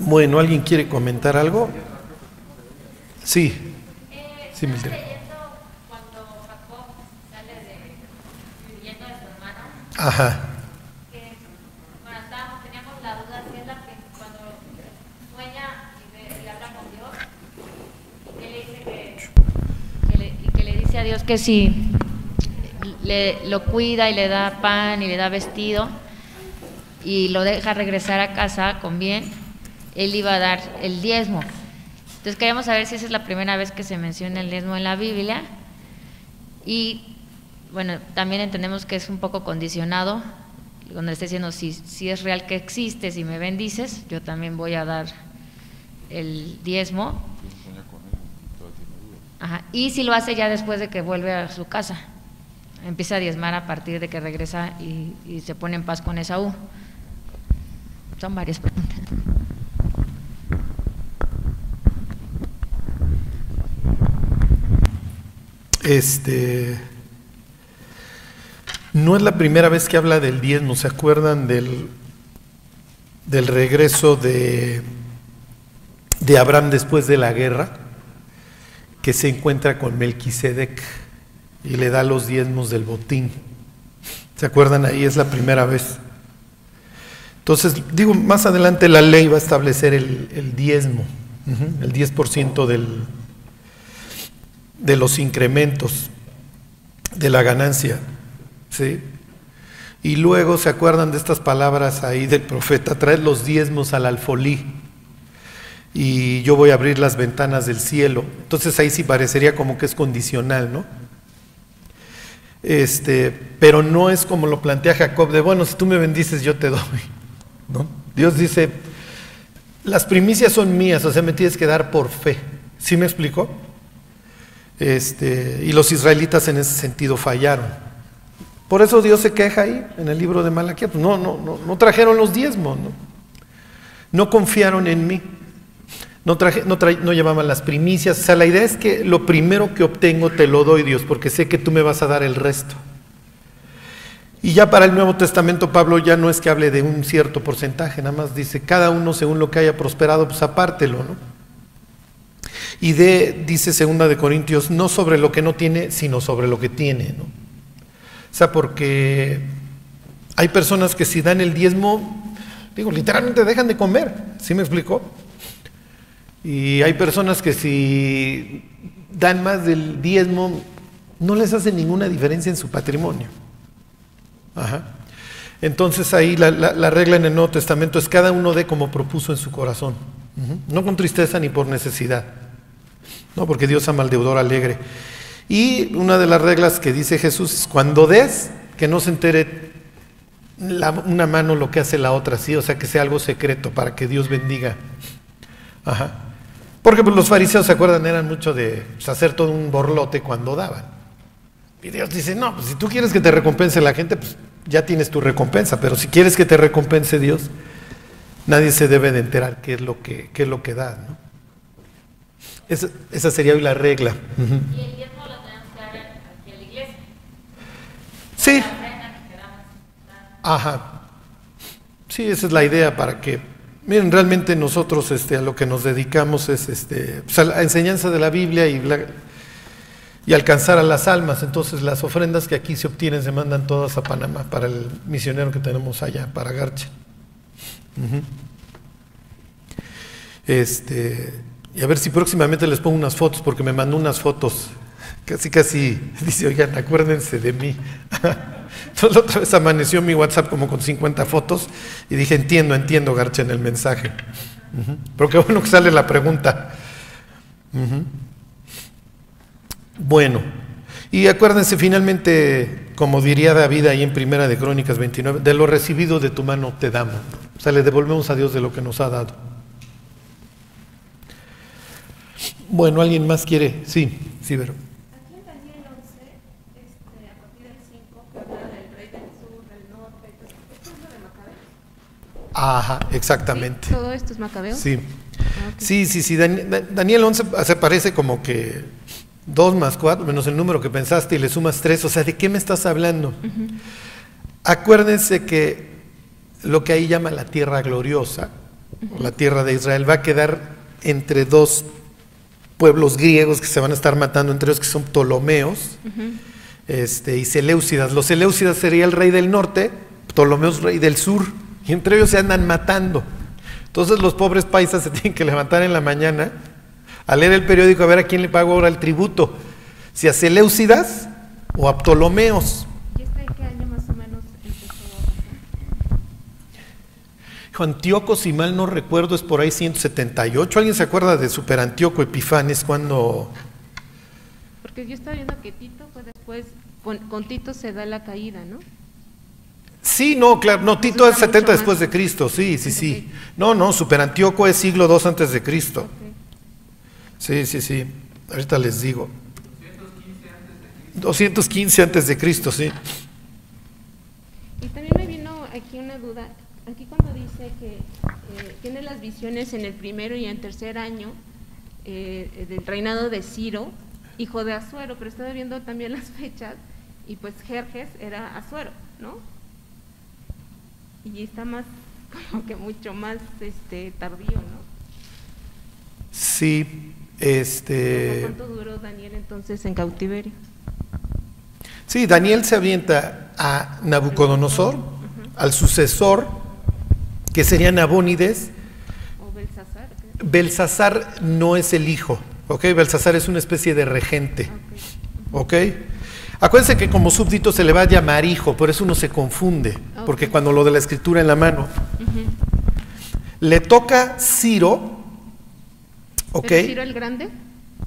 Bueno, ¿alguien quiere comentar algo? Sí. Sí, Mildred. cuando Jacob sale de huyendo de su hermano, Ajá. que bueno, estábamos, teníamos la duda si es la que cuando sueña y, ve- y habla con Dios, y que le dice que, que le, y que le dice a Dios que si le, lo cuida y le da pan y le da vestido y lo deja regresar a casa con bien, él iba a dar el diezmo. Entonces queríamos saber si esa es la primera vez que se menciona el diezmo en la Biblia y bueno, también entendemos que es un poco condicionado, cuando está diciendo si, si es real que existe, si me bendices, yo también voy a dar el diezmo. Ajá, Y si lo hace ya después de que vuelve a su casa, empieza a diezmar a partir de que regresa y, y se pone en paz con Esaú. Son varias preguntas. Este. No es la primera vez que habla del diezmo, ¿se acuerdan del, del regreso de, de Abraham después de la guerra? Que se encuentra con Melquisedec y le da los diezmos del botín. ¿Se acuerdan ahí? Es la primera vez. Entonces, digo, más adelante la ley va a establecer el, el diezmo, el 10% del, de los incrementos de la ganancia. ¿sí? Y luego se acuerdan de estas palabras ahí del profeta, traed los diezmos al alfolí y yo voy a abrir las ventanas del cielo. Entonces ahí sí parecería como que es condicional, ¿no? Este, pero no es como lo plantea Jacob de, bueno, si tú me bendices yo te doy, ¿no? Dios dice, las primicias son mías, o sea, me tienes que dar por fe. ¿Sí me explicó? Este, y los israelitas en ese sentido fallaron. Por eso Dios se queja ahí en el libro de Malaquía. Pues no, no, no, no trajeron los diezmos, ¿no? No confiaron en mí. No, traje, no, no llevaban las primicias. O sea, la idea es que lo primero que obtengo te lo doy, Dios, porque sé que tú me vas a dar el resto. Y ya para el Nuevo Testamento Pablo ya no es que hable de un cierto porcentaje, nada más dice, cada uno según lo que haya prosperado, pues apártelo, ¿no? Y de, dice segunda de Corintios, no sobre lo que no tiene, sino sobre lo que tiene, ¿no? O sea, porque hay personas que si dan el diezmo, digo, literalmente dejan de comer, ¿sí me explicó? Y hay personas que si dan más del diezmo, no les hace ninguna diferencia en su patrimonio. Ajá. Entonces ahí la, la- la regla en el Nuevo Testamento es cada uno dé como propuso en su corazón. No con tristeza ni por necesidad. No, porque Dios ama al deudor alegre. Y una de las reglas que dice Jesús es cuando des, que no se entere una mano lo que hace la otra, sí, o sea que sea algo secreto para que Dios bendiga. Ajá. Porque los fariseos, ¿se acuerdan? Eran mucho de pues, hacer todo un borlote cuando daban. Y Dios dice, no, pues si tú quieres que te recompense la gente, pues ya tienes tu recompensa, pero si quieres que te recompense Dios, nadie se debe de enterar qué es lo que, qué es lo que da. ¿no? Esa, esa sería hoy la regla. Y el diezmo lo tenemos que dar aquí en la iglesia. Sí, ajá. Sí, esa es la idea para que, miren, realmente nosotros este, a lo que nos dedicamos es este, pues, a la enseñanza de la Biblia y, la- y alcanzar a las almas. Entonces las ofrendas que aquí se obtienen se mandan todas a Panamá para el misionero que tenemos allá, para Garche. Ujú. Este, y a ver si próximamente les pongo unas fotos, porque me mandó unas fotos. Casi, casi dice, oigan, acuérdense de mí. Entonces la otra vez amaneció mi WhatsApp como con 50 fotos y dije, entiendo, entiendo, Garcha, en el mensaje. Ujú. Pero qué bueno que sale la pregunta. Bueno, y acuérdense finalmente, como diría David ahí en Primera de Crónicas 29, de lo recibido de tu mano te damos. O sea, le devolvemos a Dios de lo que nos ha dado. Bueno, ¿alguien más quiere? Sí, sí, Vero. Aquí en Daniel 11, este, a partir del 5, que habla del rey del sur, del norte, ¿esto es lo de Macabeos? Ajá, exactamente. ¿Todo esto es Macabeos? Sí, Ah, sí, sí, sí. Dan- Da- Daniel 11 se parece como que 2 más 4 menos el número que pensaste y le sumas 3. O sea, ¿de qué me estás hablando? Acuérdense que lo que ahí llama la tierra gloriosa la tierra de Israel, va a quedar entre dos pueblos griegos que se van a estar matando entre ellos, que son Ptolomeos este, y Seleucidas. Los Seleucidas sería el rey del norte, Ptolomeos rey del sur, y entre ellos se andan matando. Entonces los pobres paisas se tienen que levantar en la mañana a leer el periódico a ver a quién le pago ahora el tributo, si a Seleucidas o a Ptolomeos. ¿Y este en qué año más o menos empezó a pasar? Hijo, Antíoco, si mal no recuerdo, es por ahí 178. ¿Alguien se acuerda de Super Antíoco Epifanes cuando... Porque yo estaba viendo que Tito fue después, con, con Tito se da la caída, ¿no? Sí, no, claro, no, Tito es 70 mucho después de Cristo, sí, sí, sí. No, no, Super Antíoco es siglo II antes de Cristo. Sí, sí, sí. Ahorita les digo. 215 antes de Cristo, sí. Y también me vino aquí una duda. Aquí cuando dice que eh, tiene las visiones en el primero y en tercer año eh, del reinado de Ciro, hijo de Azuero, pero estaba viendo también las fechas y pues Jerjes era Azuero, ¿no? Y está más, como que mucho más este, tardío, ¿no? Sí, este. ¿Cuánto duró Daniel entonces en cautiverio? Sí, Daniel se avienta a Nabucodonosor, al sucesor, que sería Nabónides. ¿O Belsasar? Belsasar no es el hijo, ¿ok? Belsasar es una especie de regente, Ok. Acuérdense que como súbdito se le va a llamar hijo, por eso uno se confunde, porque cuando lo de la escritura en la mano, le toca Ciro, ¿ok? ¿Pero Ciro el Grande?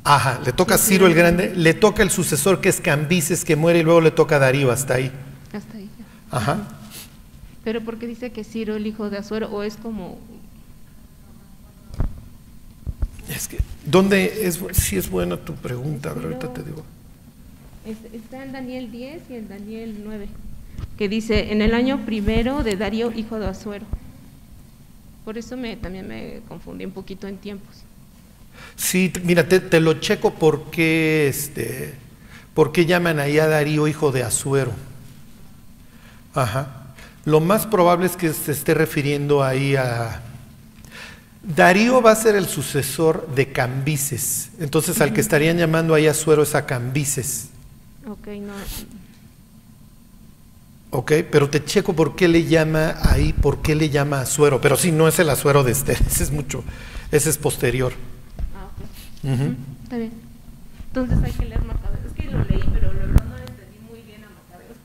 Ajá, le toca Ciro el Grande, le toca el sucesor que es Cambises, que muere y luego le toca Darío, hasta ahí. Hasta ahí. Ajá. Pero ¿por qué dice que Ciro el hijo de Azuero? ¿O es como Es que, ¿dónde es? Sí es buena tu pregunta, pero ahorita te digo. es- está en Daniel 10 y en Daniel 9? Que dice, en el año primero de Darío, hijo de Azuero. Por eso me, también me confundí un poquito en tiempos. Sí, mira, te, te lo checo porque, este, por qué llaman ahí a Darío hijo de Azuero. Ajá. Lo más probable es que se esté refiriendo ahí a... Darío va a ser el sucesor de Cambises. Entonces al que estarían llamando ahí Azuero es a Cambises. Ok, no. Ok, pero te checo por qué le llama ahí, por qué le llama Azuero. Pero sí, no es el Azuero de Esther, ese es mucho, ese es posterior. Ah, ok. Está bien. Entonces hay que leer Macabeos. Es que lo leí, pero la verdad no entendí muy bien a Macabeos.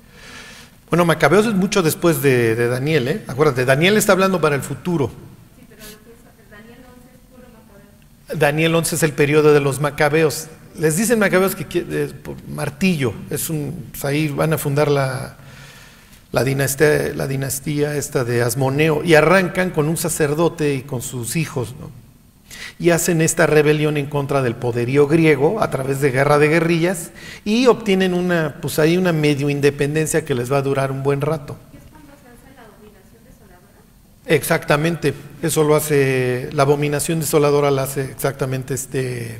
Bueno, Macabeos es mucho después de, de Daniel, ¿eh? Acuérdate, Daniel está hablando para el futuro. Sí, pero Daniel 11 es puro Macabeo. Daniel 11 es el periodo de los Macabeos. Les dicen Macabeos que eh, martillo, es un, pues ahí van a fundar la, la, dinastía, la dinastía esta de Asmoneo y arrancan con un sacerdote y con sus hijos, ¿no? Y hacen esta rebelión en contra del poderío griego a través de guerra de guerrillas y obtienen una, pues ahí una medio independencia que les va a durar un buen rato. ¿Qué es cuando se hace la dominación desoladora? Exactamente, eso lo hace, la abominación desoladora la hace exactamente este,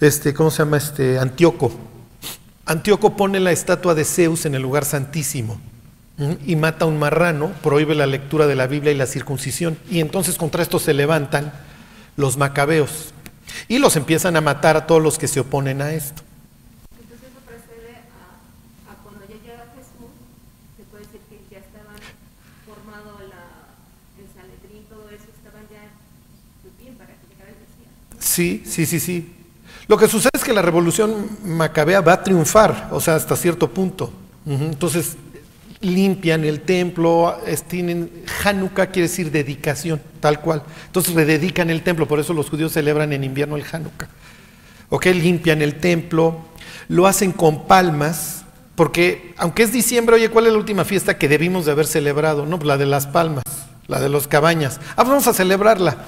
este, ¿cómo se llama? Este, Antíoco. Antíoco pone la estatua de Zeus en el lugar santísimo. Y mata a un marrano, prohíbe la lectura de la Biblia y la circuncisión. Y entonces contra esto se levantan los macabeos y los empiezan a matar a todos los que se oponen a esto. Entonces eso precede a, a cuando ya llega Jesús, se puede decir que ya estaban formado la, el Sanedrín, todo eso, estaban ya bien para que llegara el Mesías. Sí, sí, sí, sí. Lo que sucede es que la revolución macabea va a triunfar, o sea, hasta cierto punto. Entonces, limpian el templo, tienen Hanukkah quiere decir dedicación, tal cual. Entonces rededican el templo, por eso los judíos celebran en invierno el Hanukkah. ¿Ok? Limpian el templo, lo hacen con palmas, porque aunque es diciembre, oye, ¿cuál es la última fiesta que debimos de haber celebrado? No, pues la de las palmas, la de los cabañas. Ah, vamos a celebrarla.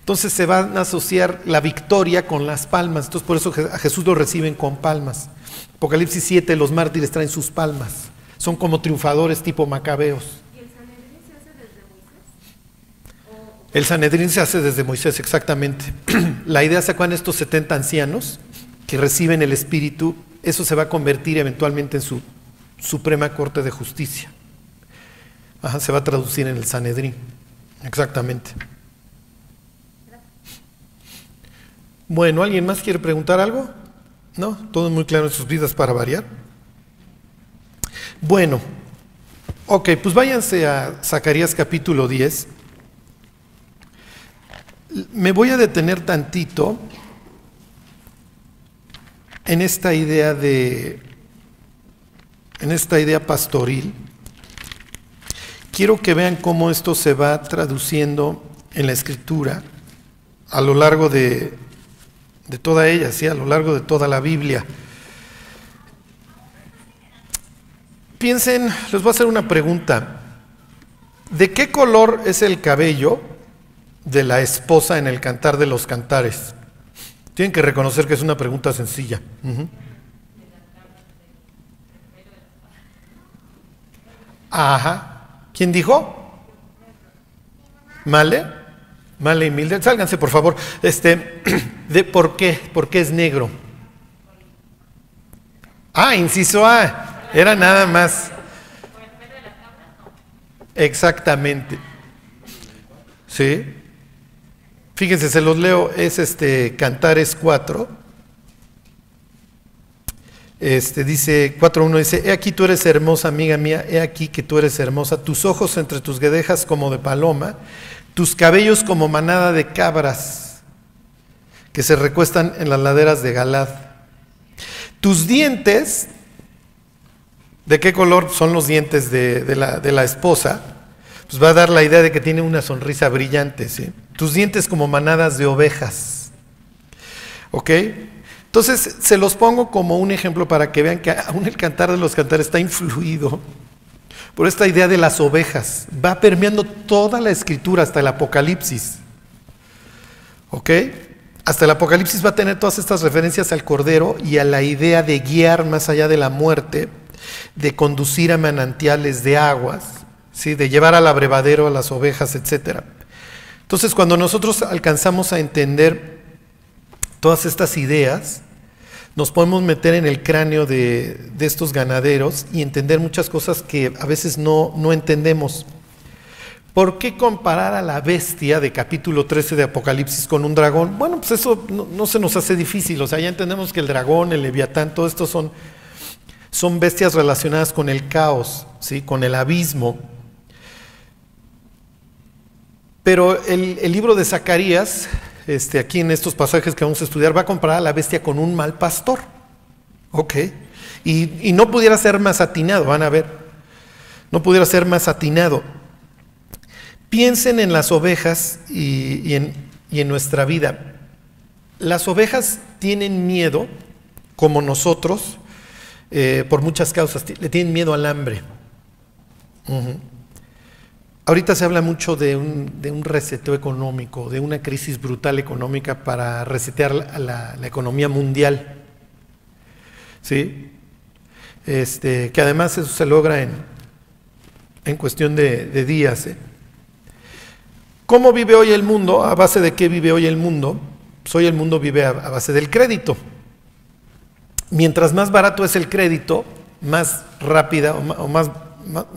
Entonces se van a asociar la victoria con las palmas. Entonces por eso a Jesús lo reciben con palmas. Apocalipsis 7, los mártires traen sus palmas. Son como triunfadores tipo macabeos. ¿Y el Sanedrín se hace desde Moisés? El Sanedrín se hace desde Moisés, exactamente. La idea es en estos 70 ancianos que reciben el Espíritu, eso se va a convertir eventualmente en su Suprema Corte de Justicia. Ajá, se va a traducir en el Sanedrín. Exactamente. Bueno, ¿alguien más quiere preguntar algo? ¿No? Todo muy claro en sus vidas para variar. Bueno, ok, pues váyanse a Zacarías capítulo 10. Me voy a detener tantito en esta idea de, en esta idea pastoril. Quiero que vean cómo esto se va traduciendo en la escritura a lo largo de, de toda ella, ¿sí? a lo largo de toda la Biblia. Piensen, les voy a hacer una pregunta. ¿De qué color es el cabello de la esposa en el cantar de los cantares? Tienen que reconocer que es una pregunta sencilla. Ajá. ¿Quién dijo? ¿Male? Male y Mildred, sálganse por favor. Este, ¿de por qué? ¿Por qué es negro? Ah, inciso A. Era nada más. Exactamente. ¿Sí? Fíjense, se los leo, es este Cantares 4. Este dice 4.1 dice, "He aquí tú eres hermosa, amiga mía, he aquí que tú eres hermosa, tus ojos entre tus guedejas como de paloma, tus cabellos como manada de cabras que se recuestan en las laderas de Galad. Tus dientes ¿De qué color son los dientes de, la, esposa? Pues va a dar la idea de que tiene una sonrisa brillante, ¿sí? Tus dientes como manadas de ovejas. ¿Ok? Entonces se los pongo como un ejemplo para que vean que aún el cantar de los cantares está influido por esta idea de las ovejas. Va permeando toda la escritura hasta el Apocalipsis. ¿Ok? Hasta el Apocalipsis va a tener todas estas referencias al Cordero y a la idea de guiar más allá de la muerte de conducir a manantiales de aguas, ¿sí? de llevar al abrevadero a las ovejas, etc. Entonces, cuando nosotros alcanzamos a entender todas estas ideas, nos podemos meter en el cráneo de, estos ganaderos y entender muchas cosas que a veces no, no entendemos. ¿Por qué comparar a la bestia de capítulo 13 de Apocalipsis con un dragón? Bueno, pues eso no, no, se nos hace difícil. O sea, ya entendemos que el dragón, el leviatán, todo esto son son bestias relacionadas con el caos, ¿sí? con el abismo. Pero el, libro de Zacarías, este, aquí en estos pasajes que vamos a estudiar, va a comparar a la bestia con un mal pastor. ¿Ok? Y, no pudiera ser más atinado, van a ver. No pudiera ser más atinado. Piensen en las ovejas y, en, y en nuestra vida. Las ovejas tienen miedo, como nosotros, eh, por muchas causas. Le tienen miedo al hambre. Ahorita se habla mucho de un, de un, reseteo económico, de una crisis brutal económica para resetear la, economía mundial. ¿Sí? Este, que además eso se logra en, en cuestión de, días. ¿eh? ¿Cómo vive hoy el mundo? ¿A base de qué vive hoy el mundo? Pues hoy el mundo vive a base del crédito mientras más barato es el crédito, más rápida o más,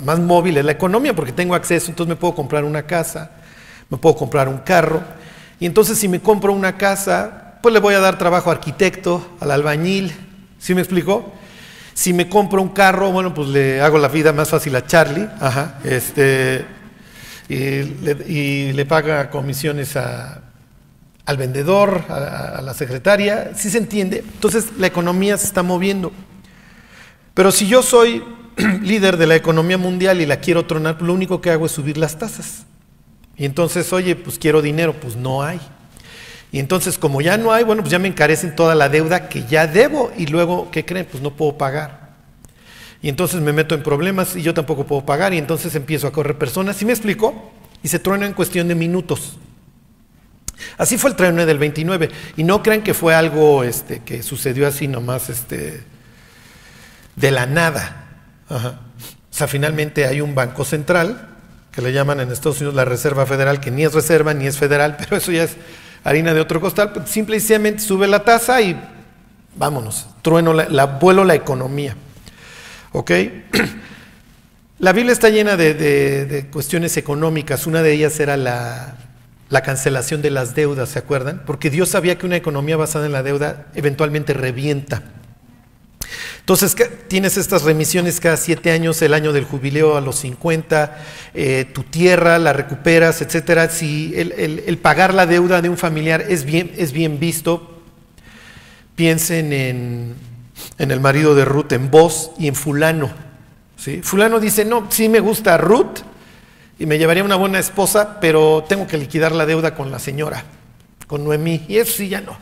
más, móvil es la economía, porque tengo acceso, entonces me puedo comprar una casa, me puedo comprar un carro, y entonces si me compro una casa, pues le voy a dar trabajo al arquitecto, al albañil, ¿sí me explicó? Si me compro un carro, bueno, pues le hago la vida más fácil a Charlie, ajá, este, y le paga comisiones a, al vendedor, a, la secretaria, si se entiende. Entonces la economía se está moviendo. Pero si yo soy líder de la economía mundial y la quiero tronar, lo único que hago es subir las tasas. Y entonces, oye, pues quiero dinero, pues no hay. Y entonces, como ya no hay, bueno, pues ya me encarecen toda la deuda que ya debo y luego, ¿qué creen? Pues no puedo pagar. Y entonces me meto en problemas y yo tampoco puedo pagar y entonces empiezo a correr personas. ¿Sí me explico? Y se truena en cuestión de minutos. Así fue el 39 del 29. Y no crean que fue algo este, que sucedió así nomás este, de la nada. O sea, finalmente hay un banco central, que le llaman en Estados Unidos la Reserva Federal, que ni es reserva ni es federal, pero eso ya es harina de otro costal. Simple y sencillamente sube la tasa y vámonos, trueno, la, vuelo la economía. ¿Ok? La Biblia está llena de- de cuestiones económicas. Una de ellas era la, la cancelación de las deudas, ¿se acuerdan? Porque Dios sabía que una economía basada en la deuda eventualmente revienta. Entonces tienes estas remisiones cada siete años, el año del jubileo a los 50, eh, tu tierra la recuperas, etcétera. Si el, pagar la deuda de un familiar es bien, es bien visto, piensen en, en el marido de Ruth, en vos y en fulano. ¿sí? Fulano dice, no, sí me gusta Ruth y me llevaría una buena esposa, pero tengo que liquidar la deuda con la señora, con Noemí, y eso sí ya no.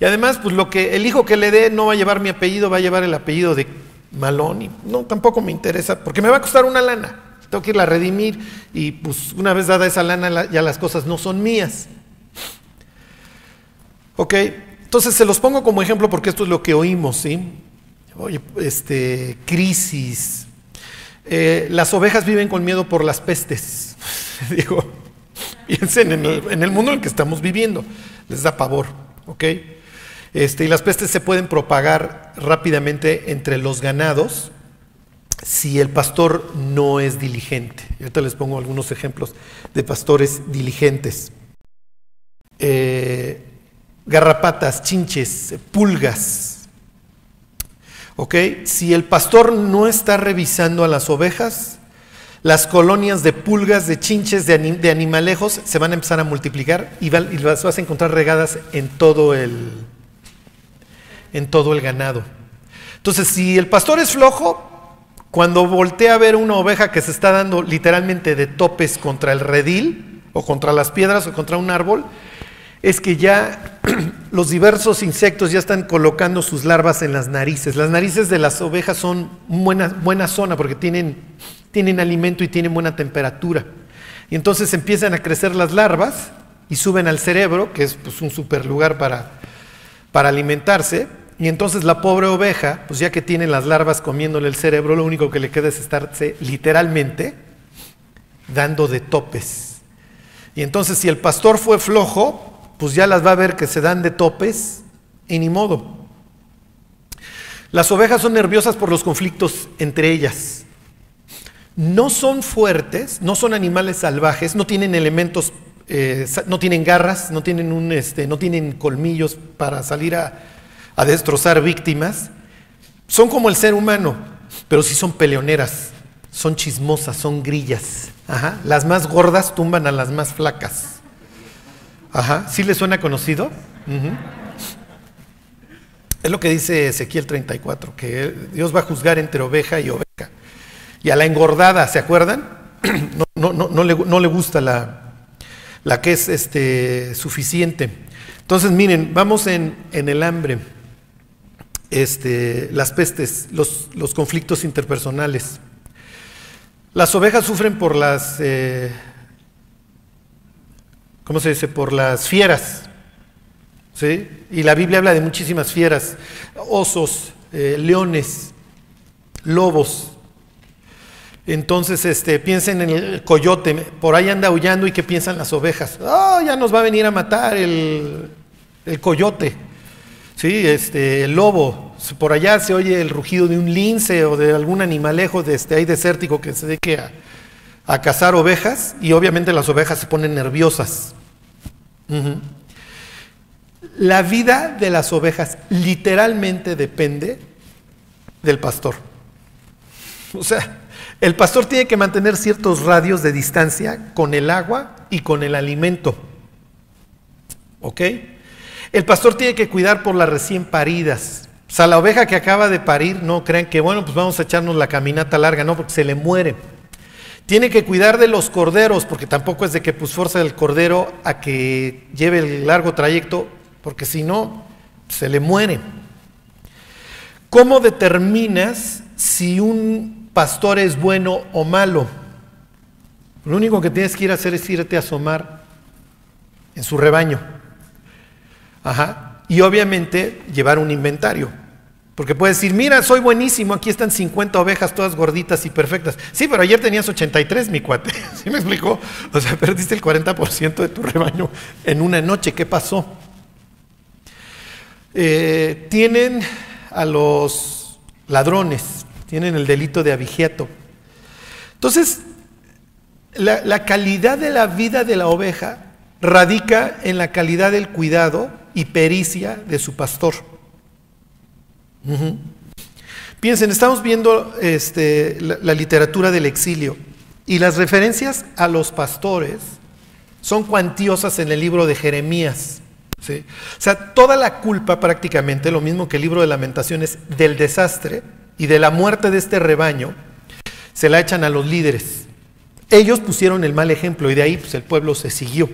Y además, pues lo que el hijo que le dé no va a llevar mi apellido, va a llevar el apellido de Malón, y no, tampoco me interesa, porque me va a costar una lana. Tengo que irla a redimir, y pues una vez dada esa lana, la- ya las cosas no son mías. Ok, entonces se los pongo como ejemplo porque esto es lo que oímos, ¿sí? Oye, este, crisis. Eh, las ovejas viven con miedo por las pestes. Digo, piensen en el, mundo en el que estamos viviendo. Les da pavor, ¿ok? Este, y las pestes se pueden propagar rápidamente entre los ganados si el pastor no es diligente. Y ahorita les pongo algunos ejemplos de pastores diligentes. Eh, garrapatas, chinches, pulgas. ¿Ok? Si el pastor no está revisando a las ovejas, las colonias de pulgas, de chinches, de, anim- de animalejos se van a empezar a multiplicar y, va- y las vas a encontrar regadas en todo el, en todo el ganado. Entonces, si el pastor es flojo, cuando voltea a ver una oveja que se está dando literalmente de topes contra el redil, o contra las piedras, o contra un árbol, es que ya los diversos insectos ya están colocando sus larvas en las narices. Las narices de las ovejas son buena, buena zona porque tienen, tienen alimento y tienen buena temperatura. Y entonces empiezan a crecer las larvas y suben al cerebro, que es pues, un super lugar para, para alimentarse. Y entonces la pobre oveja, pues ya que tiene las larvas comiéndole el cerebro, lo único que le queda es estarse literalmente dando de topes. Y entonces si el pastor fue flojo, pues ya las va a ver que se dan de topes y ni modo. Las ovejas son nerviosas por los conflictos entre ellas. No son fuertes, no son animales salvajes, no tienen elementos, eh, no tienen garras, no tienen, este, no tienen colmillos para salir a, a destrozar víctimas. Son como el ser humano, pero sí son peleoneras, son chismosas, son grillas. Ajá. Las más gordas tumban a las más flacas. Ajá. ¿Sí le suena conocido? Es lo que dice Ezequiel 34, que Dios va a juzgar entre oveja y oveja. Y a la engordada, ¿se acuerdan? No, no, no, no le, no le gusta la, la que es este, suficiente. Entonces, miren, vamos en, en el hambre, este, las pestes, los, los conflictos interpersonales. Las ovejas sufren por las, eh, ¿cómo se dice? Por las fieras. ¿sí? Y la Biblia habla de muchísimas fieras, osos, eh, leones, lobos. Entonces, este, piensen en el coyote, por ahí anda aullando y qué piensan las ovejas. Oh, ya nos va a venir a matar el, el coyote. Sí, este, el lobo. Por allá se oye el rugido de un lince o de algún animalejo de este, ahí desértico que se dedique a, a cazar ovejas y obviamente las ovejas se ponen nerviosas. La vida de las ovejas literalmente depende del pastor. O sea, el pastor tiene que mantener ciertos radios de distancia con el agua y con el alimento. ¿Ok? El pastor tiene que cuidar por las recién paridas. O sea, la oveja que acaba de parir, no crean que, bueno, pues vamos a echarnos la caminata larga, no, porque se le muere. Tiene que cuidar de los corderos, porque tampoco es de que pues forza el cordero a que lleve el largo trayecto, porque si no, se le muere. ¿Cómo determinas si un pastor es bueno o malo? Lo único que tienes que ir a hacer es irte a asomar en su rebaño. Ajá. Y obviamente llevar un inventario. Porque puedes decir, mira, soy buenísimo, aquí están 50 ovejas todas gorditas y perfectas. Sí, pero ayer tenías 83, mi cuate. ¿Sí me explicó? O sea, perdiste el 40% de tu rebaño en una noche. ¿Qué pasó? Eh, tienen a los ladrones, tienen el delito de abigeato. Entonces, la, la calidad de la vida de la oveja radica en la calidad del cuidado y pericia de su pastor. Piensen, estamos viendo este, la, literatura del exilio y las referencias a los pastores son cuantiosas en el libro de Jeremías. O sea, toda la culpa prácticamente, lo mismo que el libro de lamentaciones, del desastre y de la muerte de este rebaño, se la echan a los líderes. Ellos pusieron el mal ejemplo y de ahí pues, el pueblo se siguió.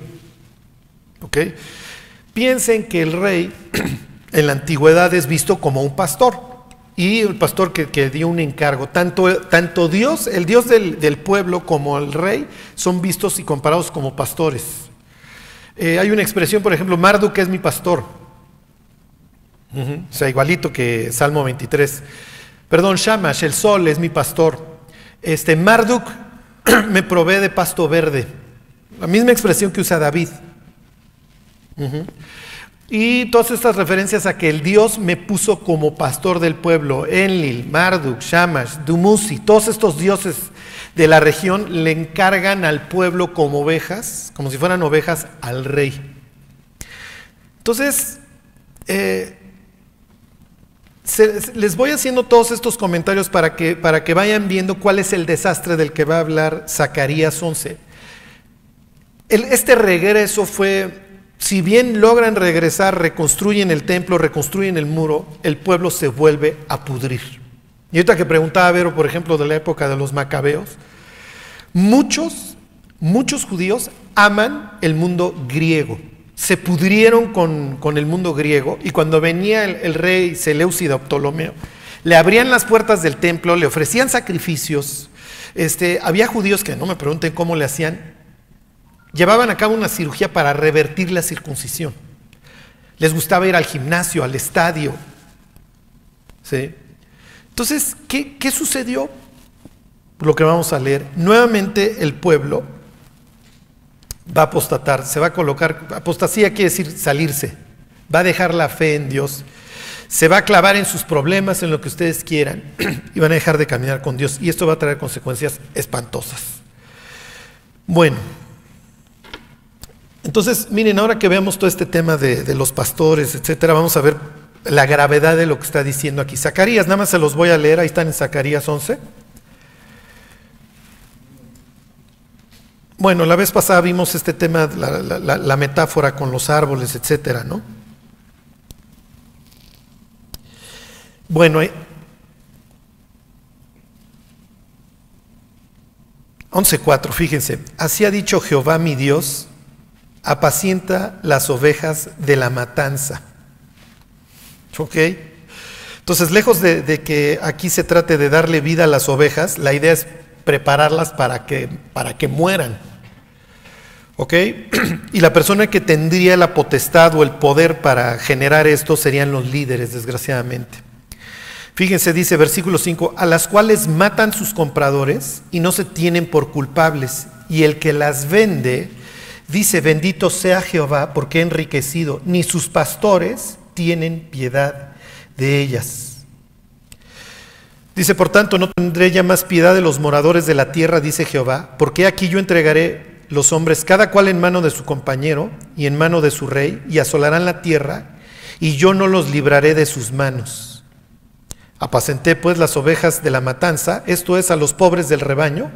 Piensen que el rey en la antigüedad es visto como un pastor y el pastor que, que dio un encargo. Tanto, tanto Dios, el Dios del, del pueblo como el rey son vistos y comparados como pastores. Eh, hay una expresión, por ejemplo, Marduk es mi pastor. Ujú, O sea, igualito que Salmo 23. Perdón, Shamash, el sol es mi pastor. Este Marduk me provee de pasto verde. La misma expresión que usa David. Y todas estas referencias a que el Dios me puso como pastor del pueblo, Enlil, Marduk, Shamash, Dumuzi, todos estos dioses de la región le encargan al pueblo como ovejas, como si fueran ovejas al rey. Entonces, eh, les voy haciendo todos estos comentarios para que, para que vayan viendo cuál es el desastre del que va a hablar Zacarías 11. El- este regreso fue, si bien logran regresar, reconstruyen el templo, reconstruyen el muro, el pueblo se vuelve a pudrir. Y ahorita que preguntaba Vero, por ejemplo, de la época de los macabeos, muchos, muchos judíos aman el mundo griego. Se pudrieron con, con el mundo griego y cuando venía el, rey Seleucida Ptolomeo, le abrían las puertas del templo, le ofrecían sacrificios. Este, había judíos que no me pregunten cómo le hacían, llevaban a cabo una cirugía para revertir la circuncisión. Les gustaba ir al gimnasio, al estadio. ¿Sí? Entonces, ¿qué, qué sucedió? Lo que vamos a leer. Nuevamente el pueblo va a apostatar, se va a colocar, apostasía quiere decir salirse, va a dejar la fe en Dios, se va a clavar en sus problemas, en lo que ustedes quieran, y van a dejar de caminar con Dios. Y esto va a traer consecuencias espantosas. Bueno, entonces, miren, ahora que veamos todo este tema de, los pastores, etcétera, vamos a ver la gravedad de lo que está diciendo aquí. Zacarías, nada más se los voy a leer, ahí están en Zacarías 11. Bueno, la vez pasada vimos este tema, la, la- metáfora con los árboles, etcétera, ¿no? Bueno, eh, 11.4, fíjense, así ha dicho Jehová mi Dios, apacienta las ovejas de la matanza. ¿Ok? Entonces, lejos de, que aquí se trate de darle vida a las ovejas, la idea es prepararlas para que, para que mueran. ¿Ok? Y la persona que tendría la potestad o el poder para generar esto serían los líderes, desgraciadamente. Fíjense, dice versículo 5, a las cuales matan sus compradores y no se tienen por culpables. Y el que las vende, dice, bendito sea Jehová porque ha enriquecido, ni sus pastores tienen piedad de ellas. Dice, por tanto, no tendré ya más piedad de los moradores de la tierra, dice Jehová, porque aquí yo entregaré los hombres, cada cual en mano de su compañero y en mano de su rey, y asolarán la tierra, y yo no los libraré de sus manos. Apacenté pues las ovejas de la matanza, esto es a los pobres del rebaño,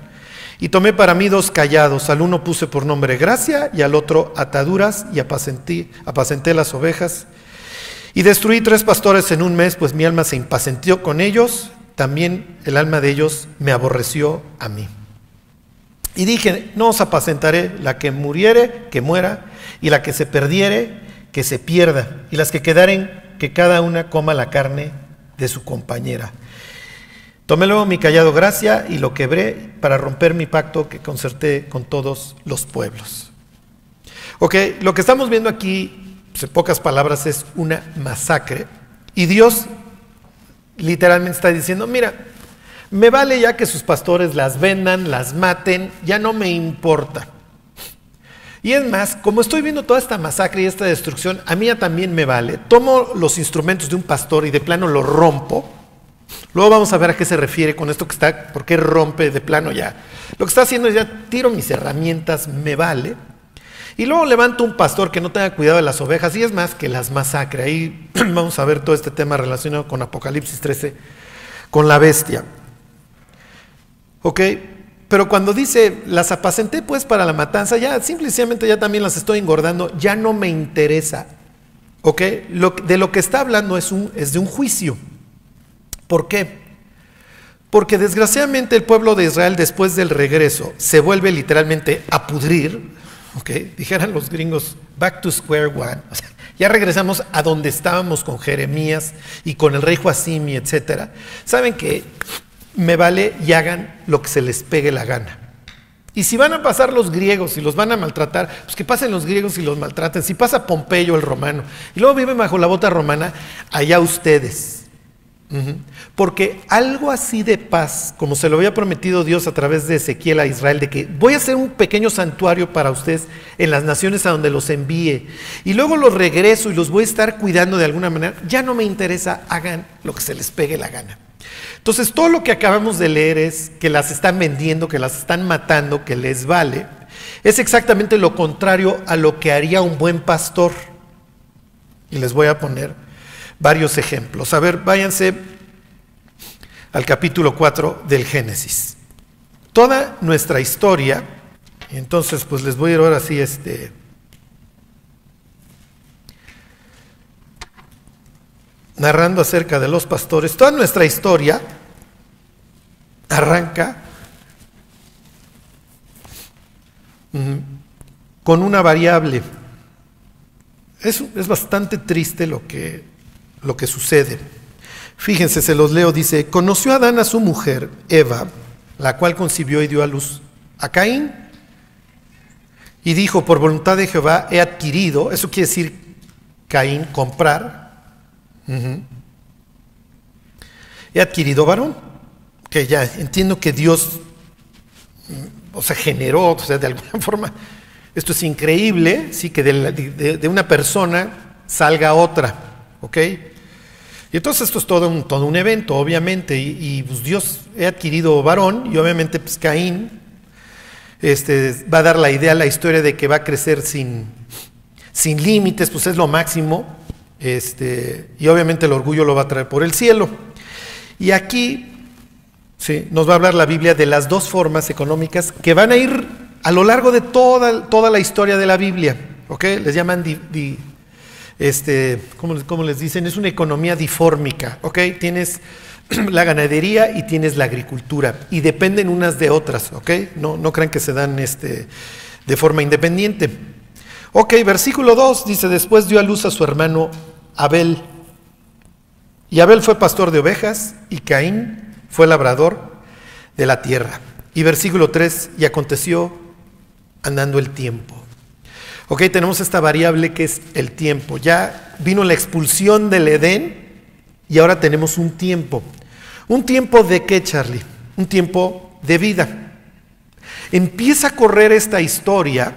y tomé para mí dos callados, al uno puse por nombre gracia y al otro ataduras, y apacenté, las ovejas. Y destruí tres pastores en un mes, pues mi alma se impacienció con ellos, también el alma de ellos me aborreció a mí. Y dije, no os apacentaré, la que muriere, que muera, y la que se perdiere, que se pierda, y las que quedaren, que cada una coma la carne de su compañera. Tomé luego mi callado gracia y lo quebré para romper mi pacto que concerté con todos los pueblos. Ok, lo que estamos viendo aquí, pues en pocas palabras, es una masacre. Y Dios literalmente está diciendo, mira, me vale ya que sus pastores las vendan, las maten, ya no me importa. Y es más, como estoy viendo toda esta masacre y esta destrucción, a mí ya también me vale. Tomo los instrumentos de un pastor y de plano los rompo, Luego vamos a ver a qué se refiere con esto que está, por qué rompe de plano ya. Lo que está haciendo es ya tiro mis herramientas, me vale. Y luego levanto un pastor que no tenga cuidado de las ovejas y es más que las masacre. Ahí vamos a ver todo este tema relacionado con Apocalipsis 13, con la bestia. ¿Ok? Pero cuando dice, las apacenté pues para la matanza, ya simplemente ya también las estoy engordando, ya no me interesa. ¿Ok? De lo que está hablando es, un, es de un juicio. ¿Por qué? Porque desgraciadamente el pueblo de Israel después del regreso se vuelve literalmente a pudrir, ¿ok? Dijeran los gringos, back to square one. ya regresamos a donde estábamos con Jeremías y con el rey Joacim etcétera. Saben que me vale y hagan lo que se les pegue la gana. Y si van a pasar los griegos y los van a maltratar, pues que pasen los griegos y los maltraten. Si pasa Pompeyo el romano y luego viven bajo la bota romana, allá ustedes. Porque algo así de paz, como se lo había prometido Dios a través de Ezequiel a Israel, de que voy a hacer un pequeño santuario para ustedes en las naciones a donde los envíe, y luego los regreso y los voy a estar cuidando de alguna manera, ya no me interesa, hagan lo que se les pegue la gana. Entonces, todo lo que acabamos de leer es que las están vendiendo, que las están matando, que les vale, es exactamente lo contrario a lo que haría un buen pastor. Y les voy a poner varios ejemplos. A ver, váyanse al capítulo 4 del Génesis. Toda nuestra historia, entonces pues les voy a ir ahora así este narrando acerca de los pastores. Toda nuestra historia arranca con una variable. Es, es bastante triste lo que lo que sucede. Fíjense, se los leo, dice, conoció Adán a su mujer, Eva, la cual concibió y dio a luz a Caín, y dijo, por voluntad de Jehová he adquirido, eso quiere decir Caín, comprar, he adquirido varón, que ya entiendo que Dios, o sea, generó, o sea, de alguna forma, esto es increíble, sí, que de, de una persona salga otra, ¿ok? Y entonces esto es todo un, todo un evento, obviamente, y, pues Dios ha adquirido varón, y obviamente pues Caín este, va a dar la idea, la historia de que va a crecer sin, sin límites, pues es lo máximo, este, y obviamente el orgullo lo va a traer por el cielo. Y aquí sí, nos va a hablar la Biblia de las dos formas económicas que van a ir a lo largo de toda, toda la historia de la Biblia, ¿ok? Les llaman este, ¿cómo, les dicen? Es una economía difórmica, ¿ok? Tienes la ganadería y tienes la agricultura y dependen unas de otras, ¿ok? No, no crean que se dan este, de forma independiente. Ok, versículo 2 dice, después dio a luz a su hermano Abel. Y Abel fue pastor de ovejas y Caín fue labrador de la tierra. Y versículo 3, y aconteció andando el tiempo Ok, tenemos esta variable que es el tiempo. Ya vino la expulsión del Edén y ahora tenemos un tiempo. ¿Un tiempo de qué, Charlie? Un tiempo de vida. Empieza a correr esta historia,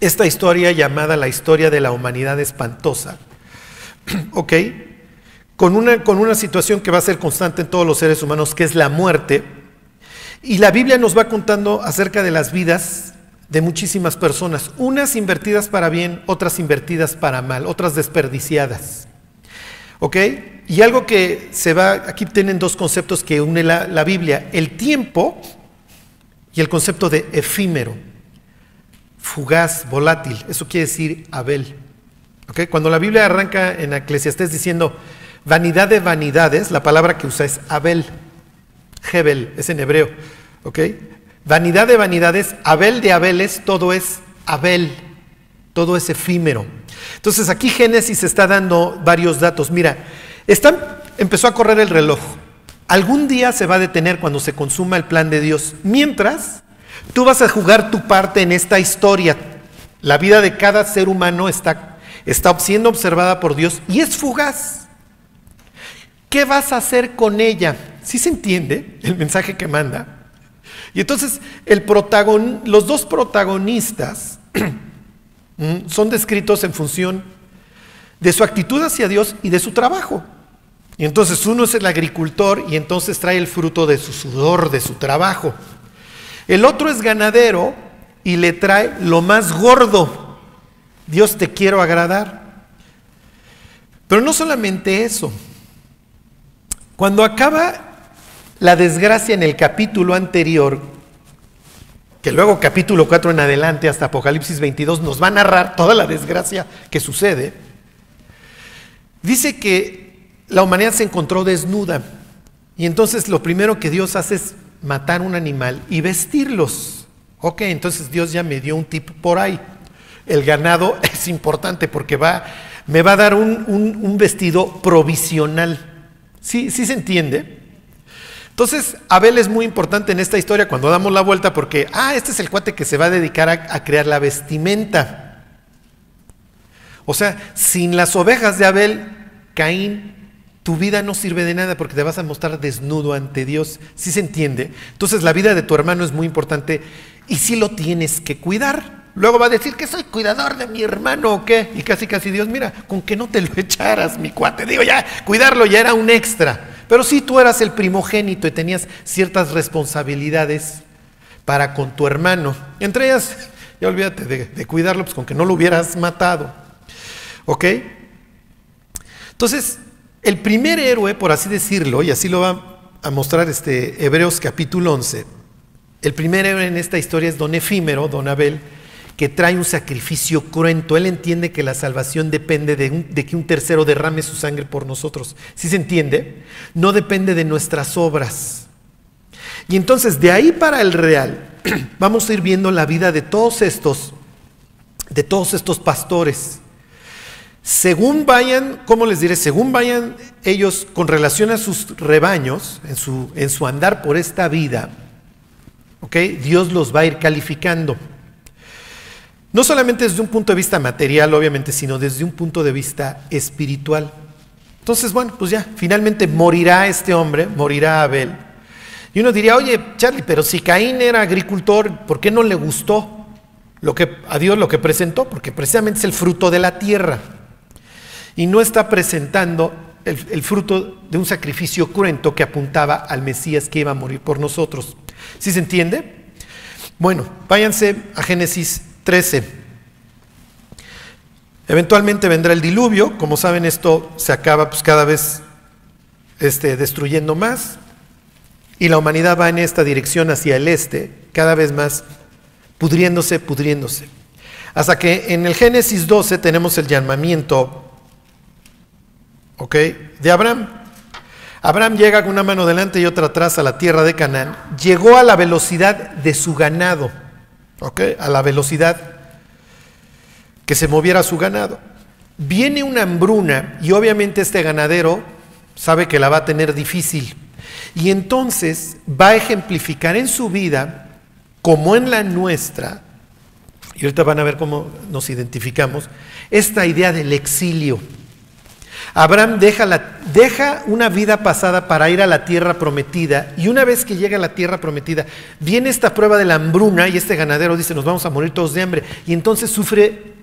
esta historia llamada la historia de la humanidad espantosa. ¿Ok? Con una, con una situación que va a ser constante en todos los seres humanos, que es la muerte. Y la Biblia nos va contando acerca de las vidas de muchísimas personas, unas invertidas para bien, otras invertidas para mal, otras desperdiciadas. ¿Ok? Y algo que se va, aquí tienen dos conceptos que une la, Biblia, el tiempo y el concepto de efímero, fugaz, volátil, eso quiere decir Abel. ¿Ok? Cuando la Biblia arranca en Eclesiastés diciendo vanidad de vanidades, la palabra que usa es Abel, Hebel, es en hebreo. ¿Ok? Vanidad de vanidades, Abel de Abeles, todo es Abel, todo es efímero. Entonces aquí Génesis está dando varios datos. Mira, empezó a correr el reloj. Algún día se va a detener cuando se consuma el plan de Dios. Mientras, tú vas a jugar tu parte en esta historia. La vida de cada ser humano está, está siendo observada por Dios y es fugaz. ¿Qué vas a hacer con ella? ¿Sí se entiende el mensaje que manda? Y entonces los dos protagonistas son descritos en función de su actitud hacia Dios y de su trabajo. Y entonces uno es el agricultor y entonces trae el fruto de su sudor, de su trabajo. El otro es ganadero y le trae lo más gordo. Dios te quiero agradar. Pero no solamente eso. Cuando acaba la desgracia en el capítulo anterior, que luego capítulo 4 en adelante hasta Apocalipsis 22 nos va a narrar toda la desgracia que sucede, dice que la humanidad se encontró desnuda y entonces lo primero que Dios hace es matar un animal y vestirlos. Ok, entonces Dios ya me dio un tip por ahí. El ganado es importante porque va, me va a dar un, un vestido provisional. ¿Sí, ¿Sí se entiende? Entonces, Abel es muy importante en esta historia cuando damos la vuelta porque, ah, este es el cuate que se va a dedicar a, crear la vestimenta. O sea, sin las ovejas de Abel, Caín, tu vida no sirve de nada porque te vas a mostrar desnudo ante Dios. ¿Sí se entiende? Entonces, la vida de tu hermano es muy importante y sí lo tienes que cuidar. Luego va a decir que soy cuidador de mi hermano o qué. Y casi, casi Dios, mira, con que no te lo echaras, mi cuate. Digo, ya, cuidarlo ya era un extra. Pero si tú eras el primogénito y tenías ciertas responsabilidades para con tu hermano, entre ellas, ya olvídate de, cuidarlo, pues con que no lo hubieras matado. ¿Ok? Entonces, el primer héroe, por así decirlo, y así lo va a mostrar este Hebreos capítulo 11, el primer héroe en esta historia es don Efímero, don Abel, que trae un sacrificio cruento. Él entiende que la salvación depende de, que un tercero derrame su sangre por nosotros. ¿Sí se entiende? No depende de nuestras obras. Y entonces de ahí para el real vamos a ir viendo la vida de todos estos, de todos estos pastores. Según vayan, ¿cómo les diré? Según vayan ellos con relación a sus rebaños, en su, en su andar por esta vida, ¿ok? Dios los va a ir calificando. No solamente desde un punto de vista material, obviamente, sino desde un punto de vista espiritual. Entonces, bueno, pues ya, finalmente morirá este hombre, morirá Abel. Y uno diría, oye, Charlie, pero si Caín era agricultor, ¿por qué no le gustó lo que, a Dios lo que presentó? Porque precisamente es el fruto de la tierra. Y no está presentando el, fruto de un sacrificio cruento que apuntaba al Mesías que iba a morir por nosotros. ¿Sí se entiende? Bueno, váyanse a Génesis 13. Eventualmente vendrá el diluvio, como saben esto se acaba pues cada vez este, destruyendo más y la humanidad va en esta dirección hacia el este, cada vez más pudriéndose, pudriéndose. Hasta que en el Génesis 12 tenemos el llamamiento ¿ok? de Abraham. Abraham llega con una mano delante y otra atrás a la tierra de Canaán. Llegó a la velocidad de su ganado a la velocidad que se moviera su ganado. Viene una hambruna y obviamente este ganadero sabe que la va a tener difícil. Y entonces va a ejemplificar en su vida, como en la nuestra, y ahorita van a ver cómo nos identificamos, esta idea del exilio. Abraham deja, una vida pasada para ir a la tierra prometida y una vez que llega a la tierra prometida, viene esta prueba de la hambruna y este ganadero dice, nos vamos a morir todos de hambre. Y entonces sufre,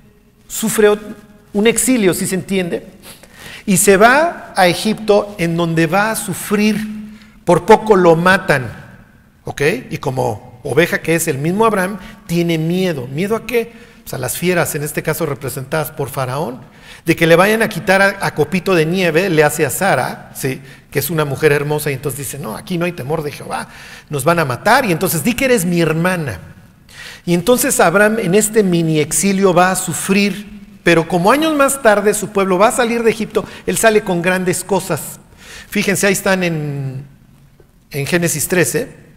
sufre un exilio, si se entiende, y se va a Egipto en donde va a sufrir, por poco lo matan, ¿ok? Y como oveja que es el mismo Abraham, tiene miedo. ¿Miedo a qué? Pues a las fieras, en este caso representadas por Faraón de que le vayan a quitar a, Copito de nieve, le hace a Sara, ¿sí? que es una mujer hermosa, y entonces dice, no, aquí no hay temor de Jehová, nos van a matar, y entonces di que eres mi hermana. Y entonces Abraham en este mini exilio va a sufrir, pero como años más tarde su pueblo va a salir de Egipto, él sale con grandes cosas. Fíjense, ahí están en, en Génesis 13.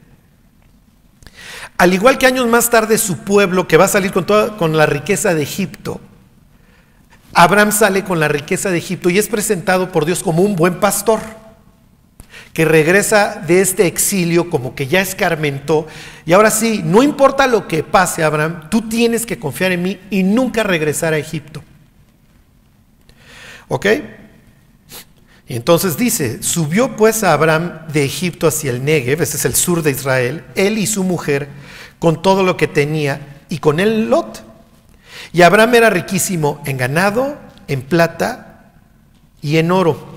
Al igual que años más tarde su pueblo, que va a salir con, toda, con la riqueza de Egipto, Abraham sale con la riqueza de Egipto y es presentado por Dios como un buen pastor que regresa de este exilio como que ya escarmentó. Y ahora sí, no importa lo que pase, Abraham, tú tienes que confiar en mí y nunca regresar a Egipto. ¿Ok? Y entonces dice, subió pues a Abraham de Egipto hacia el Negev, ese es el sur de Israel, él y su mujer, con todo lo que tenía, y con él Lot y Abraham era riquísimo en ganado, en plata y en oro,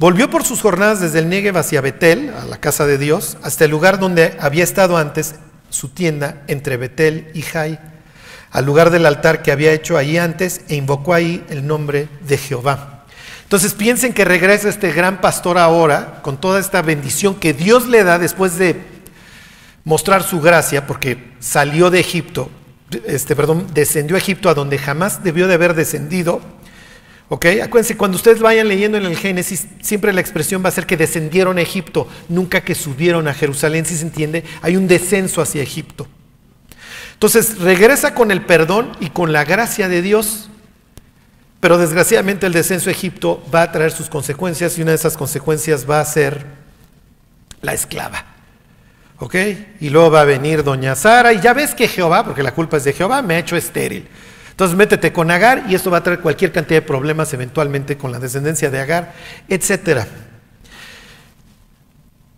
Volvió por sus jornadas desde el Negev hacia Betel, a la casa de Dios, hasta el lugar donde había estado antes su tienda entre Betel y Jai, al lugar del altar que había hecho allí antes, e invocó ahí el nombre de Jehová. Entonces piensen que regresa este gran pastor ahora, con toda esta bendición que Dios le da después de mostrar su gracia, porque salió de Egipto, este, perdón, descendió a Egipto a donde jamás debió de haber descendido. ¿Ok? Acuérdense, cuando ustedes vayan leyendo en el Génesis, siempre la expresión va a ser que descendieron a Egipto, nunca que subieron a Jerusalén, si se entiende, hay un descenso hacia Egipto. Entonces regresa con el perdón y con la gracia de Dios, pero desgraciadamente el descenso a Egipto va a traer sus consecuencias y una de esas consecuencias va a ser la esclava. Y luego va a venir doña Sara y ya ves que Jehová, porque la culpa es de Jehová, me ha hecho estéril. Entonces métete con Agar y esto va a traer cualquier cantidad de problemas eventualmente con la descendencia de Agar, etc.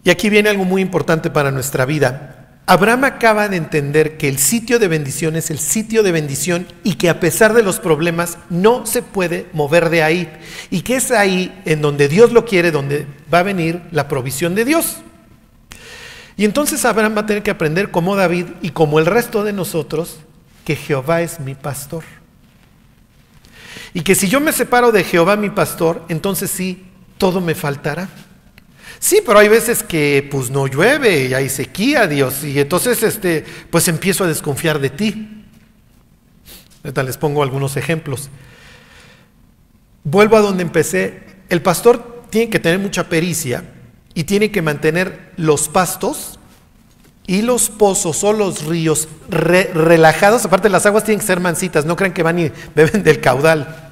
Y aquí viene algo muy importante para nuestra vida. Abraham acaba de entender que el sitio de bendición es el sitio de bendición y que a pesar de los problemas no se puede mover de ahí. Y que es ahí en donde Dios lo quiere, donde va a venir la provisión de Dios. Y entonces Abraham va a tener que aprender como David y como el resto de nosotros que Jehová es mi pastor. Y que si yo me separo de Jehová mi pastor, entonces sí, todo me faltará. Sí, pero hay veces que pues no llueve y hay sequía, Dios, y entonces este, pues empiezo a desconfiar de ti. Ahorita les pongo algunos ejemplos. Vuelvo a donde empecé. El pastor tiene que tener mucha pericia y tiene que mantener los pastos y los pozos o los ríos relajados. Aparte, las aguas tienen que ser mansitas, no crean que van y beben del caudal.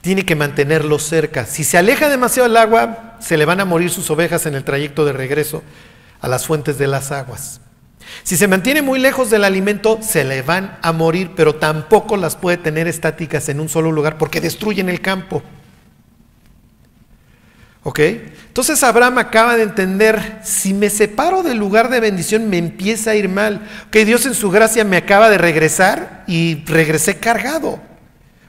Tiene que mantenerlos cerca. Si se aleja demasiado el agua, se le van a morir sus ovejas en el trayecto de regreso a las fuentes de las aguas. Si se mantiene muy lejos del alimento, se le van a morir, pero tampoco las puede tener estáticas en un solo lugar porque destruyen el campo. ¿Ok? Entonces Abraham acaba de entender, si me separo del lugar de bendición me empieza a ir mal. Ok, Dios en su gracia me acaba de regresar y regresé cargado.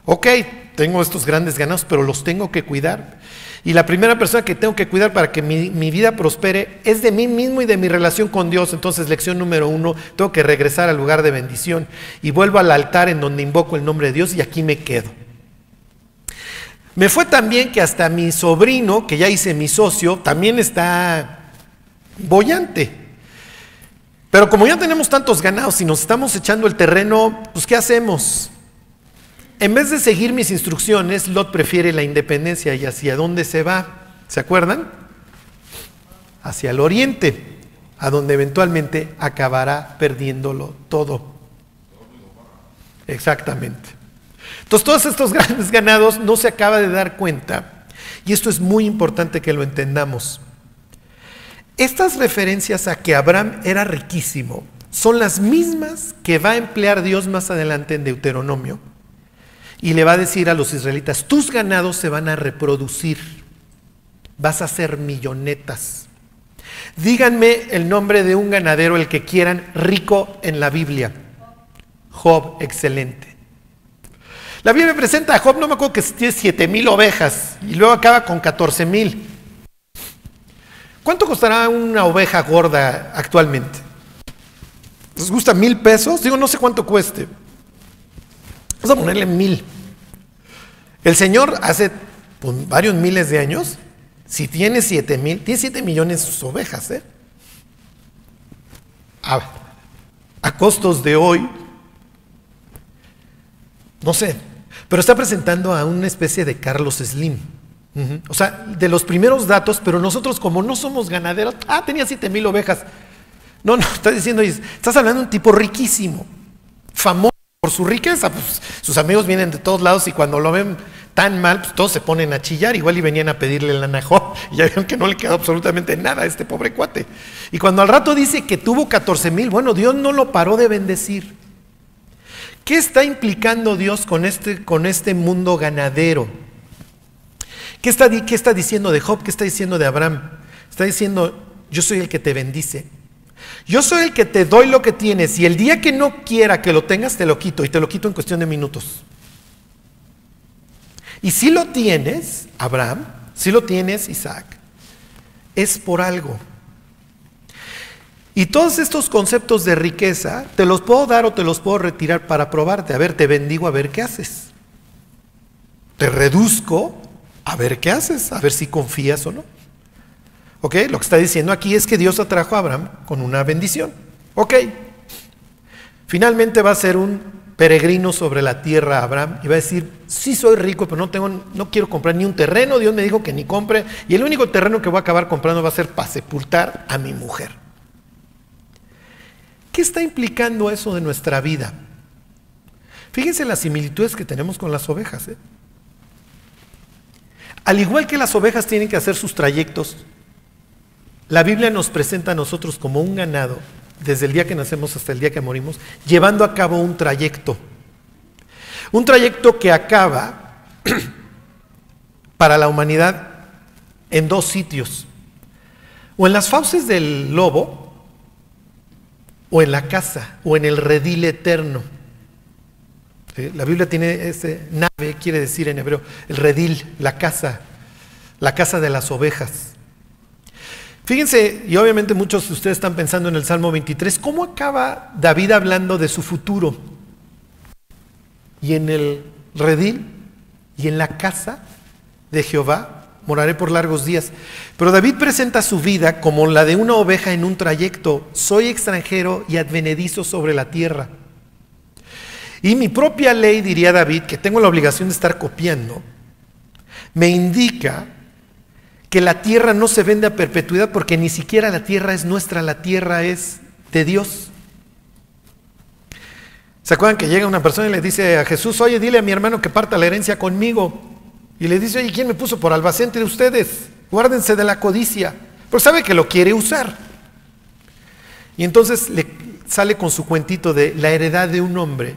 Ok, tengo estos grandes ganados, pero los tengo que cuidar. Y la primera persona que tengo que cuidar para que mi, mi, vida prospere es de mí mismo y de mi relación con Dios. Entonces, lección número uno, tengo que regresar al lugar de bendición y vuelvo al altar en donde invoco el nombre de Dios y aquí me quedo. Me fue tan bien que hasta mi sobrino, que ya hice mi socio, también está bollante. Pero como ya tenemos tantos ganados y nos estamos echando el terreno, pues ¿qué hacemos? En vez de seguir mis instrucciones, Lot prefiere la independencia y hacia dónde se va. ¿Se acuerdan? Hacia el oriente, a donde eventualmente acabará perdiéndolo todo. Exactamente. Entonces, todos estos grandes ganados no se acaba de dar cuenta, y esto es muy importante que lo entendamos. Estas referencias a que Abraham era riquísimo son las mismas que va a emplear Dios más adelante en Deuteronomio. Y le va a decir a los israelitas, tus ganados se van a reproducir, vas a ser millonetas. Díganme el nombre de un ganadero, el que quieran, rico en la Biblia. Job, excelente. La Biblia presenta a Job, no me acuerdo que tiene 7 mil ovejas y luego acaba con 14 mil. ¿Cuánto costará una oveja gorda actualmente? ¿Les gusta mil pesos? Digo, no sé cuánto cueste. Vamos a ponerle mil. El Señor hace pues, varios miles de años, si tiene 7 mil, tiene 7 millones sus ovejas. ¿eh? a costos de hoy, no sé, pero está presentando a una especie de Carlos Slim. O sea, de los primeros datos, pero nosotros como no somos ganaderos, ah, tenía 7 mil ovejas. No, no, está diciendo, estás hablando de un tipo riquísimo, famoso por su riqueza. Pues, sus amigos vienen de todos lados y cuando lo ven tan mal, pues todos se ponen a chillar, igual y venían a pedirle la najo, y ya vieron que no le quedó absolutamente nada a este pobre cuate. Y cuando al rato dice que tuvo 14 mil, bueno, Dios no lo paró de bendecir. ¿Qué está implicando Dios con este, con este mundo ganadero? ¿Qué está, ¿Qué está diciendo de Job? ¿Qué está diciendo de Abraham? Está diciendo, yo soy el que te bendice. Yo soy el que te doy lo que tienes y el día que no quiera que lo tengas, te lo quito y te lo quito en cuestión de minutos. Y si lo tienes, Abraham, Si lo tienes, Isaac, es por algo. Y todos estos conceptos de riqueza, te los puedo dar o te los puedo retirar para probarte. A ver, te bendigo a ver qué haces. Te reduzco a ver qué haces, a ver si confías o no. ¿Ok? Lo que está diciendo aquí es que Dios atrajo a Abraham con una bendición. ¿Ok? Finalmente va a ser un peregrino sobre la tierra Abraham y va a decir, sí soy rico, pero no, tengo, no quiero comprar ni un terreno, Dios me dijo que ni compre, y el único terreno que voy a acabar comprando va a ser para sepultar a mi mujer. ¿Qué está implicando eso de nuestra vida? Fíjense las similitudes que tenemos con las ovejas. ¿eh? Al igual que las ovejas tienen que hacer sus trayectos, la Biblia nos presenta a nosotros como un ganado, desde el día que nacemos hasta el día que morimos, llevando a cabo un trayecto. Un trayecto que acaba para la humanidad en dos sitios. O en las fauces del lobo, o en la casa, o en el redil eterno. La Biblia tiene ese nave, quiere decir en hebreo, el redil, la casa, la casa de las ovejas. Fíjense, y obviamente muchos de ustedes están pensando en el Salmo 23, ¿cómo acaba David hablando de su futuro? Y en el redil y en la casa de Jehová moraré por largos días. Pero David presenta su vida como la de una oveja en un trayecto. Soy extranjero y advenedizo sobre la tierra. Y mi propia ley, diría David, que tengo la obligación de estar copiando, me indica que la tierra no se vende a perpetuidad porque ni siquiera la tierra es nuestra, la tierra es de Dios. ¿Se acuerdan que llega una persona y le dice a Jesús, oye, dile a mi hermano que parta la herencia conmigo? Y le dice, oye, ¿quién me puso por albacente de ustedes? Guárdense de la codicia. Pero sabe que lo quiere usar. Y entonces le sale con su cuentito de la heredad de un hombre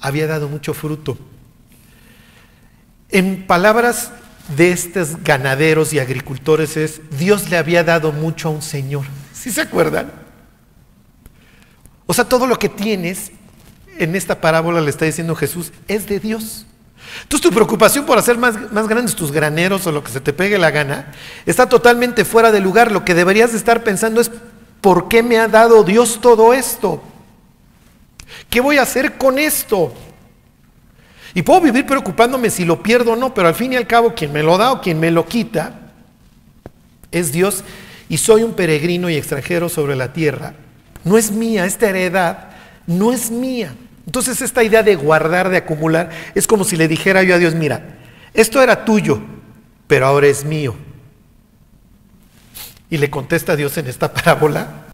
había dado mucho fruto. En palabras de estos ganaderos y agricultores es, Dios le había dado mucho a un señor. ¿Sí se acuerdan? O sea, todo lo que tienes en esta parábola le está diciendo Jesús es de Dios. Entonces tu preocupación por hacer más, más, grandes tus graneros o lo que se te pegue la gana está totalmente fuera de lugar. Lo que deberías de estar pensando es, ¿por qué me ha dado Dios todo esto? ¿Qué voy a hacer con esto? Y puedo vivir preocupándome si lo pierdo o no, pero al fin y al cabo quien me lo da o quien me lo quita es Dios y soy un peregrino y extranjero sobre la tierra. No es mía, esta heredad no es mía. Entonces esta idea de guardar, de acumular, es como si le dijera yo a Dios, mira, esto era tuyo, pero ahora es mío. Y le contesta a Dios en esta parábola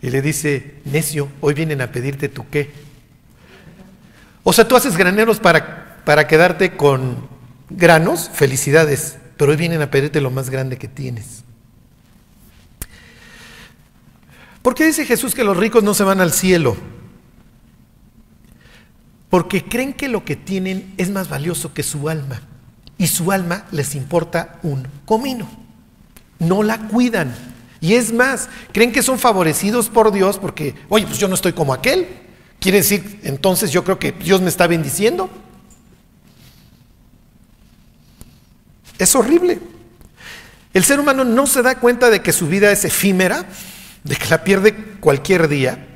y le dice, necio, hoy vienen a pedirte tu qué. O sea, tú haces graneros para, para quedarte con granos, felicidades, pero hoy vienen a pedirte lo más grande que tienes. ¿Por qué dice Jesús que los ricos no se van al cielo? Porque creen que lo que tienen es más valioso que su alma y su alma les importa un comino. No la cuidan. Y es más, creen que son favorecidos por Dios porque, oye, pues yo no estoy como aquel. Quiere decir, entonces yo creo que Dios me está bendiciendo. Es horrible. El ser humano no se da cuenta de que su vida es efímera, de que la pierde cualquier día.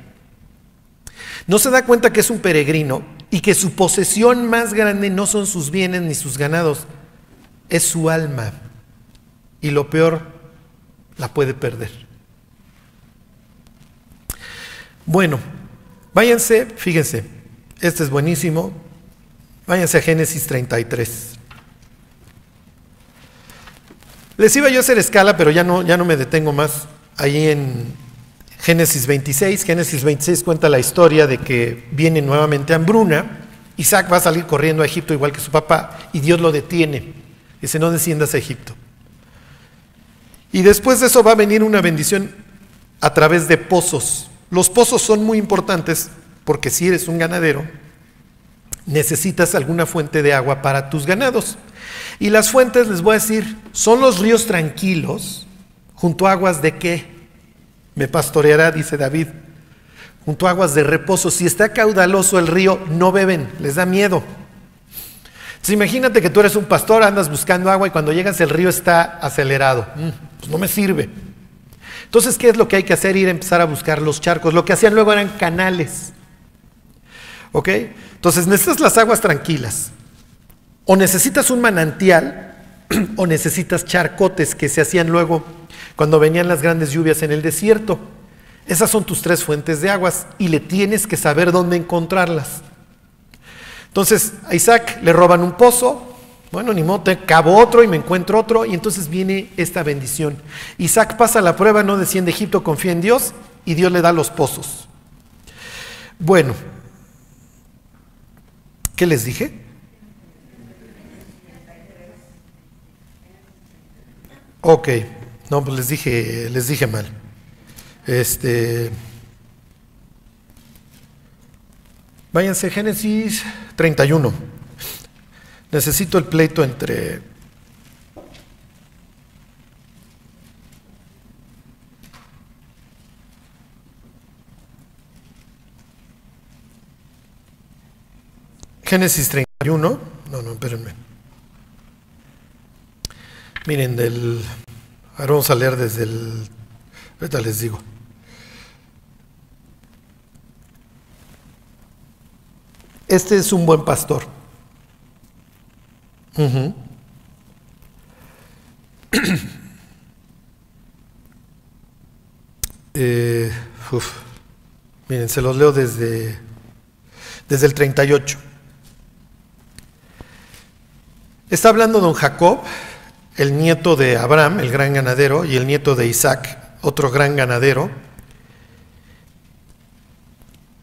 No se da cuenta que es un peregrino y que su posesión más grande no son sus bienes ni sus ganados, es su alma. Y lo peor, la puede perder. Bueno, váyanse, fíjense, este es buenísimo, váyanse a Génesis 33. Les iba yo a hacer escala, pero ya no, ya no me detengo más ahí en Génesis 26. Génesis 26 cuenta la historia de que viene nuevamente hambruna. Isaac va a salir corriendo a Egipto igual que su papá y Dios lo detiene. Dice, no desciendas a Egipto. Y después de eso va a venir una bendición a través de pozos. Los pozos son muy importantes porque si eres un ganadero, necesitas alguna fuente de agua para tus ganados. Y las fuentes, les voy a decir, son los ríos tranquilos junto a aguas de qué? Me pastoreará, dice David, junto a aguas de reposo. Si está caudaloso el río, no beben, les da miedo. Entonces, imagínate que tú eres un pastor, andas buscando agua y cuando llegas el río está acelerado. Mm, pues no me sirve. Entonces, ¿qué es lo que hay que hacer? Ir a empezar a buscar los charcos. Lo que hacían luego eran canales. ¿Ok? Entonces, necesitas las aguas tranquilas. O necesitas un manantial o necesitas charcotes que se hacían luego cuando venían las grandes lluvias en el desierto. Esas son tus tres fuentes de aguas y le tienes que saber dónde encontrarlas. Entonces a Isaac le roban un pozo, bueno, ni modo, cabo otro y me encuentro otro, y entonces viene esta bendición. Isaac pasa la prueba, no desciende Egipto, confía en Dios, y Dios le da los pozos. Bueno, ¿qué les dije? Ok, no, pues les dije, les dije mal. Este. Váyanse, Génesis 31. Necesito el pleito entre Génesis 31. No, no, espérenme. Miren, del. Ahora vamos a leer desde el. Ahorita les digo. Este es un buen pastor. Eh, miren, se los leo desde, desde el 38. Está hablando don Jacob, el nieto de Abraham, el gran ganadero, y el nieto de Isaac, otro gran ganadero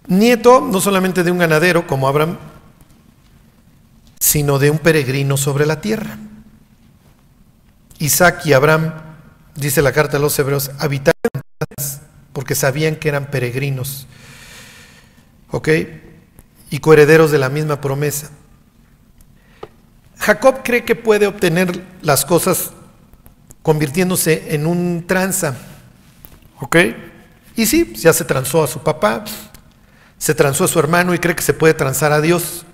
Nieto no solamente de un ganadero como Abraham, sino de un peregrino sobre la tierra. Isaac y Abraham, dice la carta a los hebreos, habitaban porque sabían que eran peregrinos, ¿ok? Y coherederos de la misma promesa. Jacob cree que puede obtener las cosas convirtiéndose en un tranza, ¿ok? Y sí, ya se transó a su papá, se transó a su hermano y cree que se puede transar a Dios,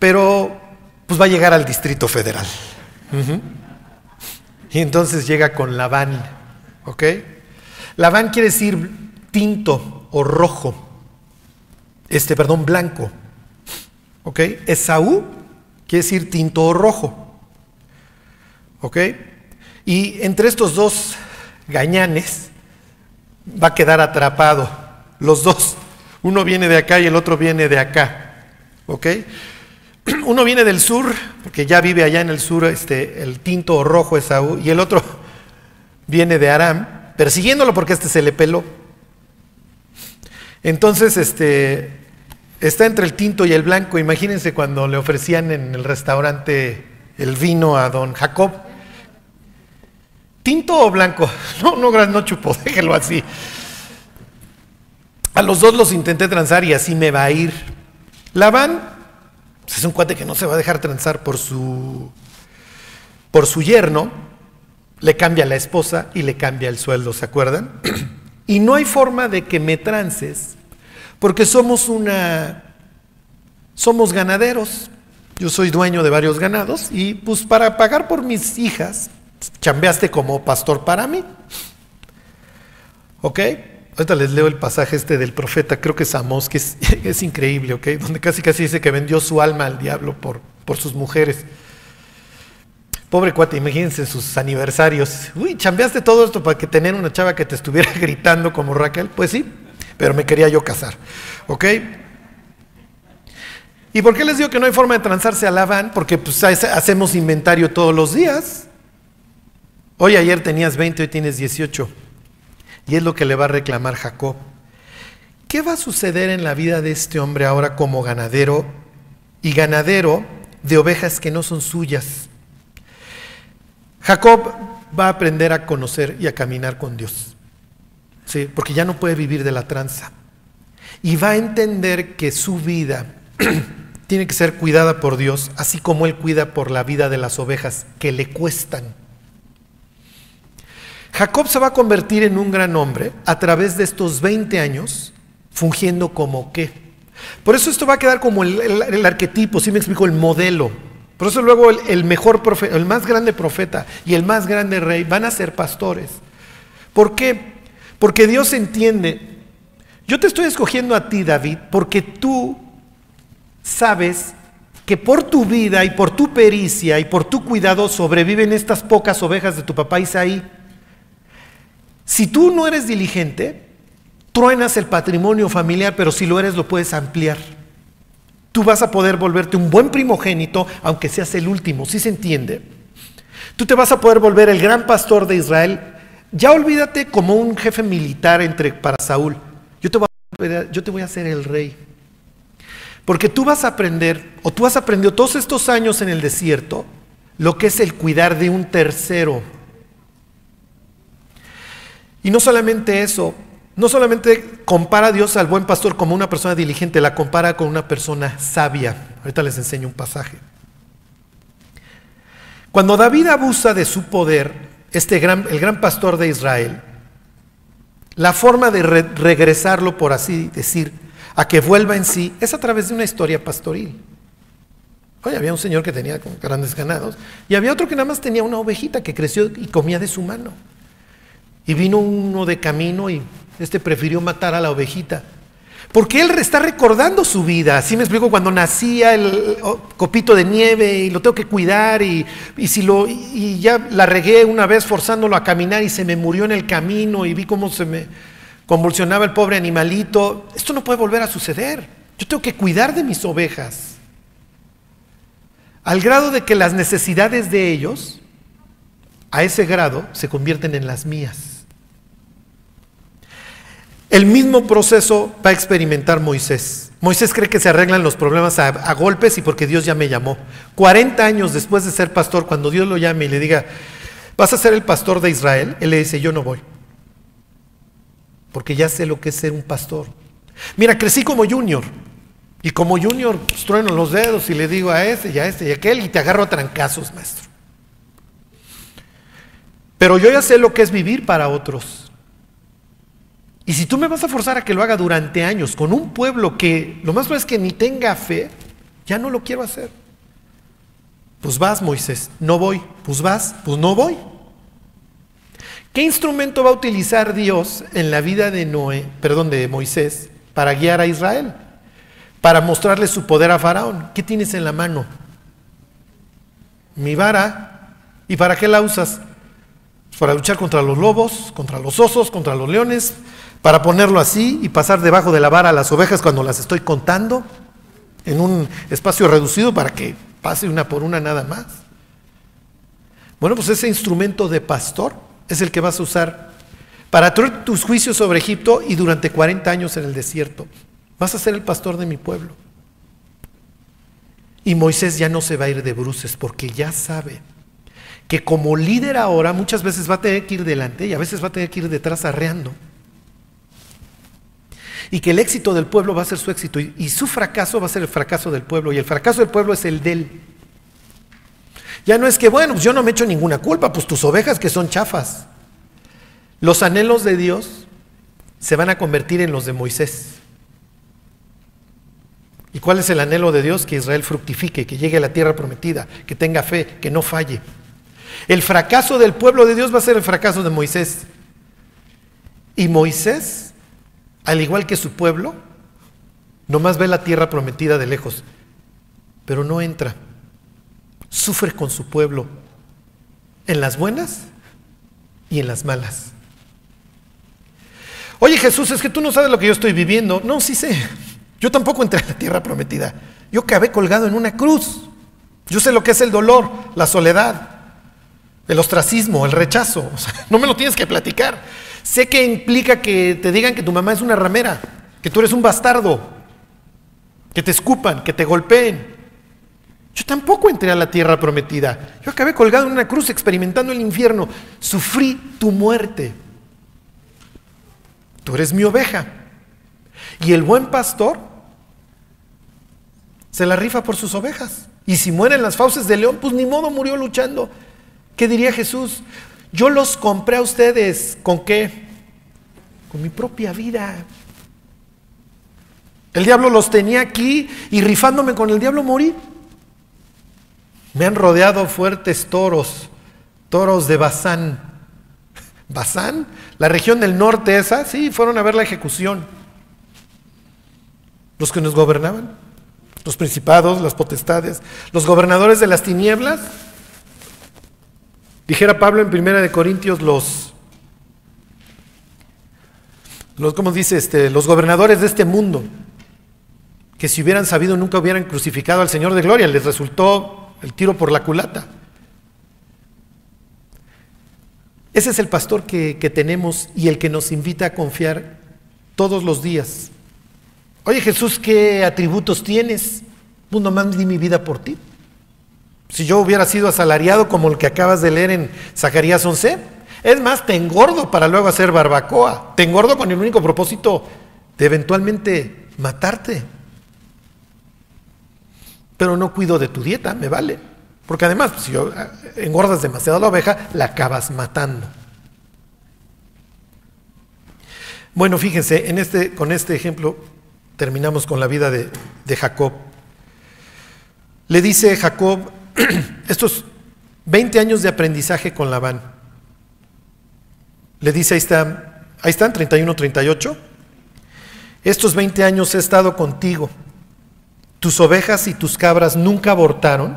pero pues va a llegar al Distrito Federal. Y entonces llega con Labán, ¿ok? Labán quiere decir tinto o rojo, este, perdón, blanco, ¿ok? Esaú quiere decir tinto o rojo, ¿ok? Y entre estos dos gañanes va a quedar atrapado, los dos. Uno viene de acá y el otro viene de acá. ¿Ok? Uno viene del sur, porque ya vive allá en el sur este, el tinto o rojo Esaú, y el otro viene de Aram, persiguiéndolo porque este se le peló. Entonces, este, está entre el tinto y el blanco. Imagínense cuando le ofrecían en el restaurante el vino a don Jacob. ¿Tinto o blanco? No, no, no chupo, déjelo así. A los dos los intenté transar y así me va a ir. Labán pues, es un cuate que no se va a dejar transar por su, por su yerno. Le cambia la esposa y le cambia el sueldo, ¿se acuerdan? Y no hay forma de que me trances porque somos una somos ganaderos. Yo soy dueño de varios ganados y pues para pagar por mis hijas chambeaste como pastor para mí. ¿Ok? Ahorita les leo el pasaje este del profeta, creo que es Amós, que es, increíble, ¿ok? Donde casi casi dice que vendió su alma al diablo por, por sus mujeres. Pobre cuate, imagínense sus aniversarios. Uy, chambeaste todo esto para que tener una chava que te estuviera gritando como Raquel. Pues sí, pero me quería yo casar, ¿ok? ¿Y por qué les digo que no hay forma de transarse a Labán? Porque pues hacemos inventario todos los días. Hoy ayer tenías 20, hoy tienes 18. Y es lo que le va a reclamar Jacob. ¿Qué va a suceder en la vida de este hombre ahora como ganadero y ganadero de ovejas que no son suyas? Jacob va a aprender a conocer y a caminar con Dios. ¿Sí? Porque ya no puede vivir de la tranza. Y va a entender que su vida tiene que ser cuidada por Dios, así como Él cuida por la vida de las ovejas que le cuestan. Jacob se va a convertir en un gran hombre a través de estos 20 años, fungiendo como qué. Por eso esto va a quedar como el, arquetipo, si me explico, el modelo. Por eso luego el, el mejor profeta, el más grande profeta y el más grande rey van a ser pastores. ¿Por qué? Porque Dios entiende. Yo te estoy escogiendo a ti, David, porque tú sabes que por tu vida y por tu pericia y por tu cuidado sobreviven estas pocas ovejas de tu papá Isaí. Si tú no eres diligente, truenas el patrimonio familiar, pero si lo eres lo puedes ampliar. Tú vas a poder volverte un buen primogénito, aunque seas el último, ¿sí se entiende? Tú te vas a poder volver el gran pastor de Israel. Ya olvídate como un jefe militar entre, para Saúl. Yo te, voy a, yo hacer el rey. Porque tú vas a aprender, o tú has aprendido todos estos años en el desierto, lo que es el cuidar de un tercero. Y no solamente eso, no solamente compara a Dios al buen pastor como una persona diligente, la compara con una persona sabia. Ahorita les enseño un pasaje. Cuando David abusa de su poder, este gran, el gran pastor de Israel, la forma de re regresarlo, por así decir, a que vuelva en sí, es a través de una historia pastoril. Oye, había un señor que tenía grandes ganados y había otro que nada más tenía una ovejita que creció y comía de su mano. Y vino uno de camino y este prefirió matar a la ovejita. Porque él está recordando su vida. Así me explico, cuando nacía el copito de nieve y lo tengo que cuidar y, y, si lo, y ya la regué una vez forzándolo a caminar y se me murió en el camino y vi cómo se me convulsionaba el pobre animalito. Esto no puede volver a suceder. Yo tengo que cuidar de mis ovejas. Al grado de que las necesidades de ellos, a ese grado, se convierten en las mías. El mismo proceso va a experimentar Moisés. Moisés cree que se arreglan los problemas a, golpes y porque Dios ya me llamó. 40 años después de ser pastor, cuando Dios lo llame y le diga, vas a ser el pastor de Israel, él le dice, yo no voy. Porque ya sé lo que es ser un pastor. Mira, crecí como junior. Y como junior, pues, trueno los dedos y le digo a ese y a este y a aquel y te agarro a trancazos, maestro. Pero yo ya sé lo que es vivir para otros. Y si tú me vas a forzar a que lo haga durante años con un pueblo que lo más probable es que ni tenga fe, ya no lo quiero hacer. Pues vas, Moisés, no voy. Pues vas, pues no voy. ¿Qué instrumento va a utilizar Dios en la vida de Noé, perdón, de Moisés para guiar a Israel? Para mostrarle su poder a Faraón. ¿Qué tienes en la mano? Mi vara. ¿Y para qué la usas? Para luchar contra los lobos, contra los osos, contra los leones, para ponerlo así y pasar debajo de la vara a las ovejas cuando las estoy contando en un espacio reducido para que pase una por una nada más. Bueno, pues ese instrumento de pastor es el que vas a usar para traer tus juicios sobre Egipto y durante 40 años en el desierto. Vas a ser el pastor de mi pueblo. Y Moisés ya no se va a ir de bruces porque ya sabe que como líder ahora muchas veces va a tener que ir delante y a veces va a tener que ir detrás arreando y que el éxito del pueblo va a ser su éxito y, su fracaso va a ser el fracaso del pueblo y el fracaso del pueblo es el de él. Ya no es que, bueno, pues yo no me echo ninguna culpa, pues tus ovejas que son chafas. Los anhelos de Dios se van a convertir en los de Moisés. ¿Y cuál es el anhelo de Dios? Que Israel fructifique, que llegue a la tierra prometida, que tenga fe, que no falle. El fracaso del pueblo de Dios va a ser el fracaso de Moisés. Y Moisés al igual que su pueblo, nomás ve la tierra prometida de lejos, pero no entra. Sufre con su pueblo en las buenas y en las malas. Oye Jesús, es que tú no sabes lo que yo estoy viviendo. No, sí sé. Yo tampoco entré a la tierra prometida. Yo acabé colgado en una cruz. Yo sé lo que es el dolor, la soledad, el ostracismo, el rechazo. No me lo tienes que platicar. Sé que implica que te digan que tu mamá es una ramera, que tú eres un bastardo, que te escupan, que te golpeen. Yo tampoco entré a la tierra prometida. Yo acabé colgado en una cruz experimentando el infierno. Sufrí tu muerte. Tú eres mi oveja. Y el buen pastor se la rifa por sus ovejas. Y si mueren las fauces de león, pues ni modo murió luchando. ¿Qué diría Jesús? Yo los compré a ustedes con qué? Con mi propia vida. El diablo los tenía aquí y rifándome con el diablo morí. Me han rodeado fuertes toros, toros de Bazán. ¿Bazán? La región del norte esa, sí, fueron a ver la ejecución. Los que nos gobernaban, los principados, las potestades, los gobernadores de las tinieblas. Dijera Pablo en Primera de Corintios, los, los ¿cómo dice este? Los gobernadores de este mundo, que si hubieran sabido nunca hubieran crucificado al Señor de Gloria, les resultó el tiro por la culata. Ese es el pastor que, tenemos y el que nos invita a confiar todos los días. Oye Jesús, ¿qué atributos tienes? Pues nomás di mi vida por ti. Si yo hubiera sido asalariado como el que acabas de leer en Zacarías 11, es más, te engordo para luego hacer barbacoa. Te engordo con el único propósito de eventualmente matarte. Pero no cuido de tu dieta, me vale. Porque además, pues, si eh, engordas demasiado la oveja, la acabas matando. Bueno, fíjense, en este, con este ejemplo terminamos con la vida de Jacob. Le dice Jacob estos 20 años de aprendizaje con Labán. Le dice, ahí está, ahí están, 31, 38. Estos 20 años he estado contigo. Tus ovejas y tus cabras nunca abortaron,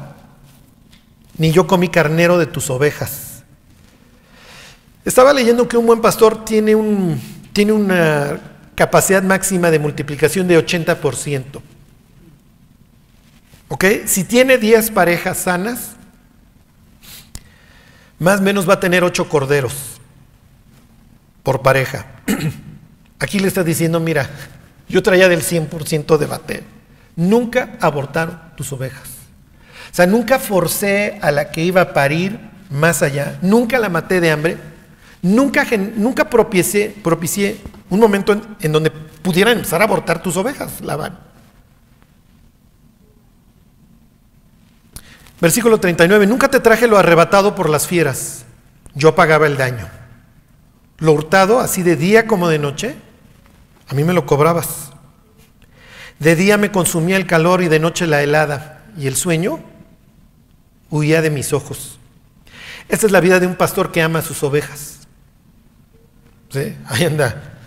ni yo comí carnero de tus ovejas. Estaba leyendo que un buen pastor tiene, tiene una capacidad máxima de multiplicación de 80%. Si tiene 10 parejas sanas, más o menos va a tener 8 corderos por pareja. Aquí le está diciendo, mira, yo traía del 100% de bater. Nunca abortaron tus ovejas. O sea, nunca forcé a la que iba a parir más allá. Nunca la maté de hambre. Nunca, nunca propicié, propicié un momento en, en donde pudieran empezar a abortar tus ovejas, Labán. Versículo 39, nunca te traje lo arrebatado por las fieras, yo pagaba el daño. Lo hurtado, así de día como de noche, a mí me lo cobrabas. De día me consumía el calor y de noche la helada, y el sueño huía de mis ojos. Esta es la vida de un pastor que ama a sus ovejas. ¿Sí? Ahí anda,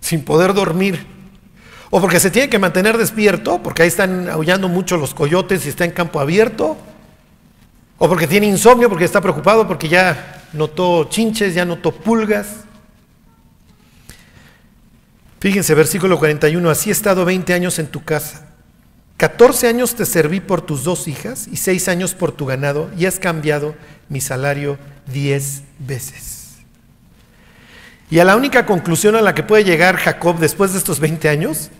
sin poder dormir. O porque se tiene que mantener despierto, porque ahí están aullando mucho los coyotes y está en campo abierto. O porque tiene insomnio, porque está preocupado, porque ya notó chinches, ya notó pulgas. Fíjense, versículo 41, así he estado 20 años en tu casa. 14 años te serví por tus dos hijas y 6 años por tu ganado y has cambiado mi salario 10 veces. Y a la única conclusión a la que puede llegar Jacob después de estos 20 años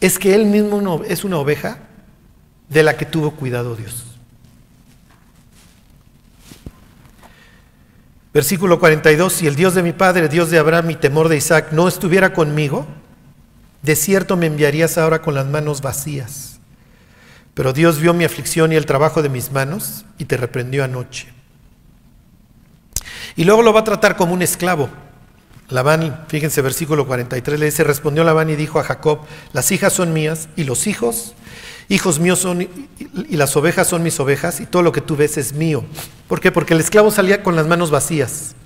es que él mismo es una oveja de la que tuvo cuidado Dios. Versículo 42, si el Dios de mi padre, Dios de Abraham y temor de Isaac no estuviera conmigo, de cierto me enviarías ahora con las manos vacías. Pero Dios vio mi aflicción y el trabajo de mis manos y te reprendió anoche. Y luego lo va a tratar como un esclavo. Labán, fíjense, versículo 43 le dice, respondió Labán y dijo a Jacob, las hijas son mías y los hijos, hijos míos son, y las ovejas son mis ovejas y todo lo que tú ves es mío. ¿Por qué? Porque el esclavo salía con las manos vacías.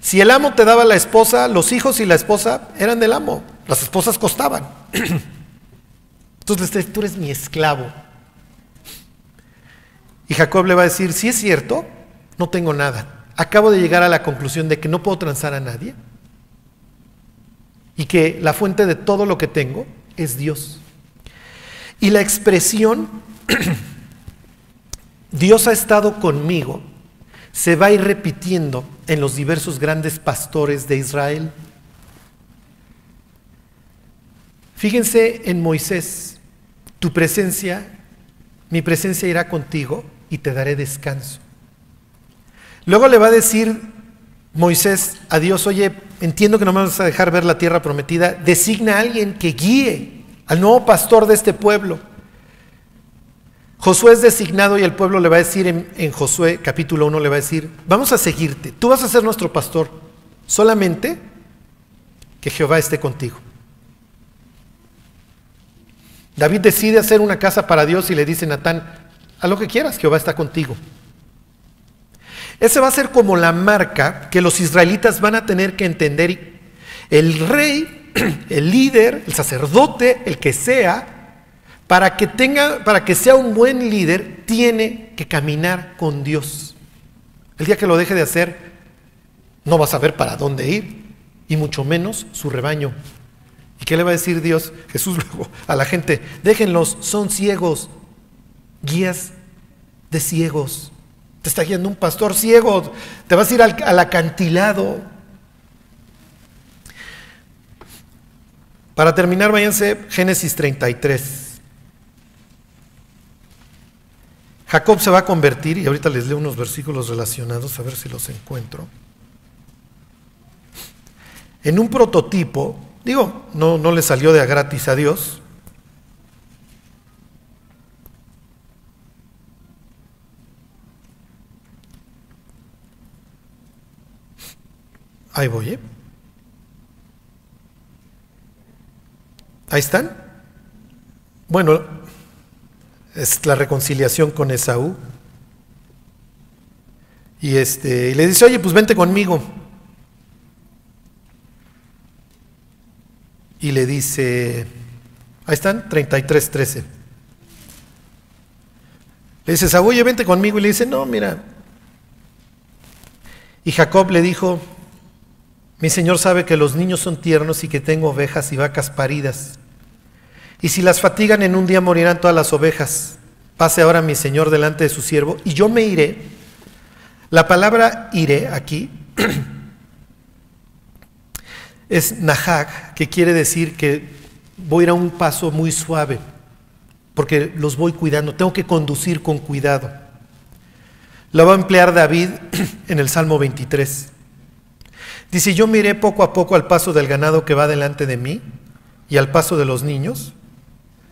Si el amo te daba la esposa, los hijos y la esposa eran del amo. Las esposas costaban. Entonces tú eres mi esclavo. Y Jacob le va a decir, si es cierto, no tengo nada acabo de llegar a la conclusión de que no puedo transar a nadie y que la fuente de todo lo que tengo es Dios. Y la expresión, Dios ha estado conmigo, se va a ir repitiendo en los diversos grandes pastores de Israel. Fíjense en Moisés, tu presencia, mi presencia irá contigo y te daré descanso. Luego le va a decir Moisés a Dios, oye, entiendo que no me vas a dejar ver la tierra prometida, designa a alguien que guíe al nuevo pastor de este pueblo. Josué es designado y el pueblo le va a decir en, Josué capítulo 1, le va a decir, vamos a seguirte, tú vas a ser nuestro pastor, solamente que Jehová esté contigo. David decide hacer una casa para Dios y le dice Natán, a lo que quieras, Jehová está contigo. Ese va a ser como la marca que los israelitas van a tener que entender. El rey, el líder, el sacerdote, el que sea, para que tenga, para que sea un buen líder, tiene que caminar con Dios. El día que lo deje de hacer, no va a saber para dónde ir, y mucho menos su rebaño. ¿Y qué le va a decir Dios, Jesús luego, a la gente? Déjenlos, son ciegos, guías de ciegos. Te está guiando un pastor ciego, te vas a ir al, acantilado. Para terminar, váyanse Génesis 33. Jacob se va a convertir, y ahorita les leo unos versículos relacionados, a ver si los encuentro, en un prototipo, digo, no, no le salió de gratis a Dios, Ahí voy, ¿eh? Ahí están. Bueno, es la reconciliación con Esaú. Y este, le dice, oye, pues vente conmigo. Y le dice, ahí están, 33, 13. Le dice, Esaú, oye, vente conmigo. Y le dice, no, mira. Y Jacob le dijo, mi Señor sabe que los niños son tiernos y que tengo ovejas y vacas paridas. Y si las fatigan en un día morirán todas las ovejas. Pase ahora mi Señor delante de su siervo y yo me iré. La palabra iré aquí es nahag, que quiere decir que voy a ir a un paso muy suave, porque los voy cuidando, tengo que conducir con cuidado. La va a emplear David en el Salmo 23. Dice, yo miré poco a poco al paso del ganado que va delante de mí y al paso de los niños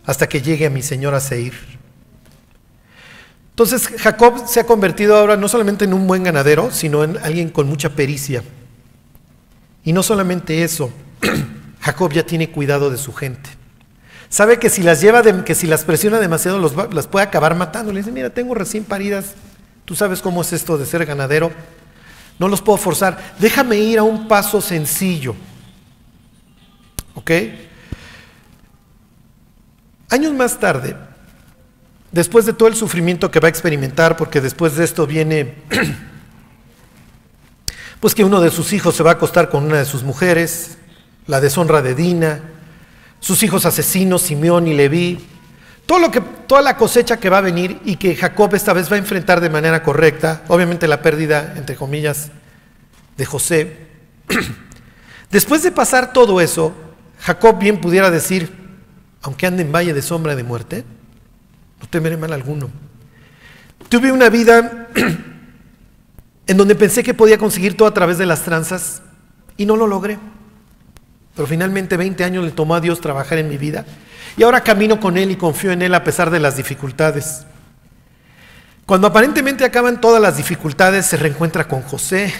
hasta que llegue a mi señor a Seir. Entonces Jacob se ha convertido ahora no solamente en un buen ganadero, sino en alguien con mucha pericia. Y no solamente eso, Jacob ya tiene cuidado de su gente. Sabe que si las lleva, que si las presiona demasiado, las puede acabar matando. Le dice, mira, tengo recién paridas, tú sabes cómo es esto de ser ganadero, no los puedo forzar. Déjame ir a un paso sencillo. ¿Ok? Años más tarde, después de todo el sufrimiento que va a experimentar, porque después de esto viene, pues que uno de sus hijos se va a acostar con una de sus mujeres, la deshonra de Dina, sus hijos asesinos, Simeón y Leví, todo lo que, toda la cosecha que va a venir y que Jacob esta vez va a enfrentar de manera correcta, obviamente la pérdida, entre comillas, de José. Después de pasar todo eso, Jacob bien pudiera decir, aunque ande en valle de sombra de muerte, no temeré mal alguno. Tuve una vida en donde pensé que podía conseguir todo a través de las tranzas y no lo logré. Pero finalmente 20 años le tomó a Dios trabajar en mi vida y ahora camino con Él y confío en Él a pesar de las dificultades. Cuando aparentemente acaban todas las dificultades, se reencuentra con José.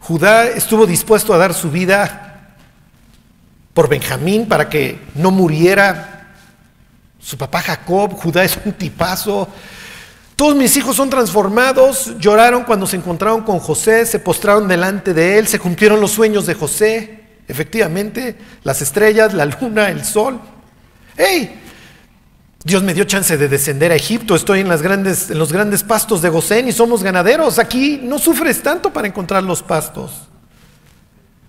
Judá estuvo dispuesto a dar su vida por Benjamín para que no muriera su papá Jacob. Judá es un tipazo. Todos mis hijos son transformados, lloraron cuando se encontraron con José, se postraron delante de él, se cumplieron los sueños de José. Efectivamente, las estrellas, la luna, el sol. ¡Hey! Dios me dio chance de descender a Egipto, estoy en, grandes, en los grandes pastos de Gosén y somos ganaderos. Aquí no sufres tanto para encontrar los pastos.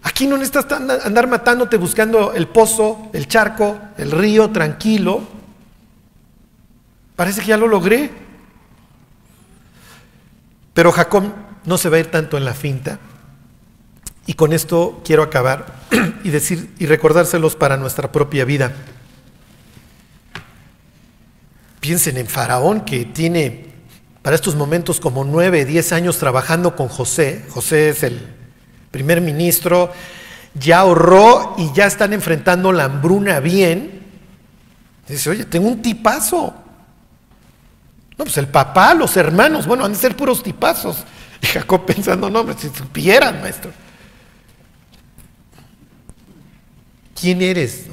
Aquí no necesitas andar matándote buscando el pozo, el charco, el río, tranquilo. Parece que ya lo logré. Pero Jacob no se va a ir tanto en la finta. Y con esto quiero acabar y decir y recordárselos para nuestra propia vida. Piensen en Faraón que tiene para estos momentos como nueve, diez años trabajando con José. José es el primer ministro, ya ahorró y ya están enfrentando la hambruna bien. Dice, oye, tengo un tipazo. No, pues el papá, los hermanos, bueno, han de ser puros tipazos. Y Jacob pensando, no, si supieran, maestro. ¿Quién eres?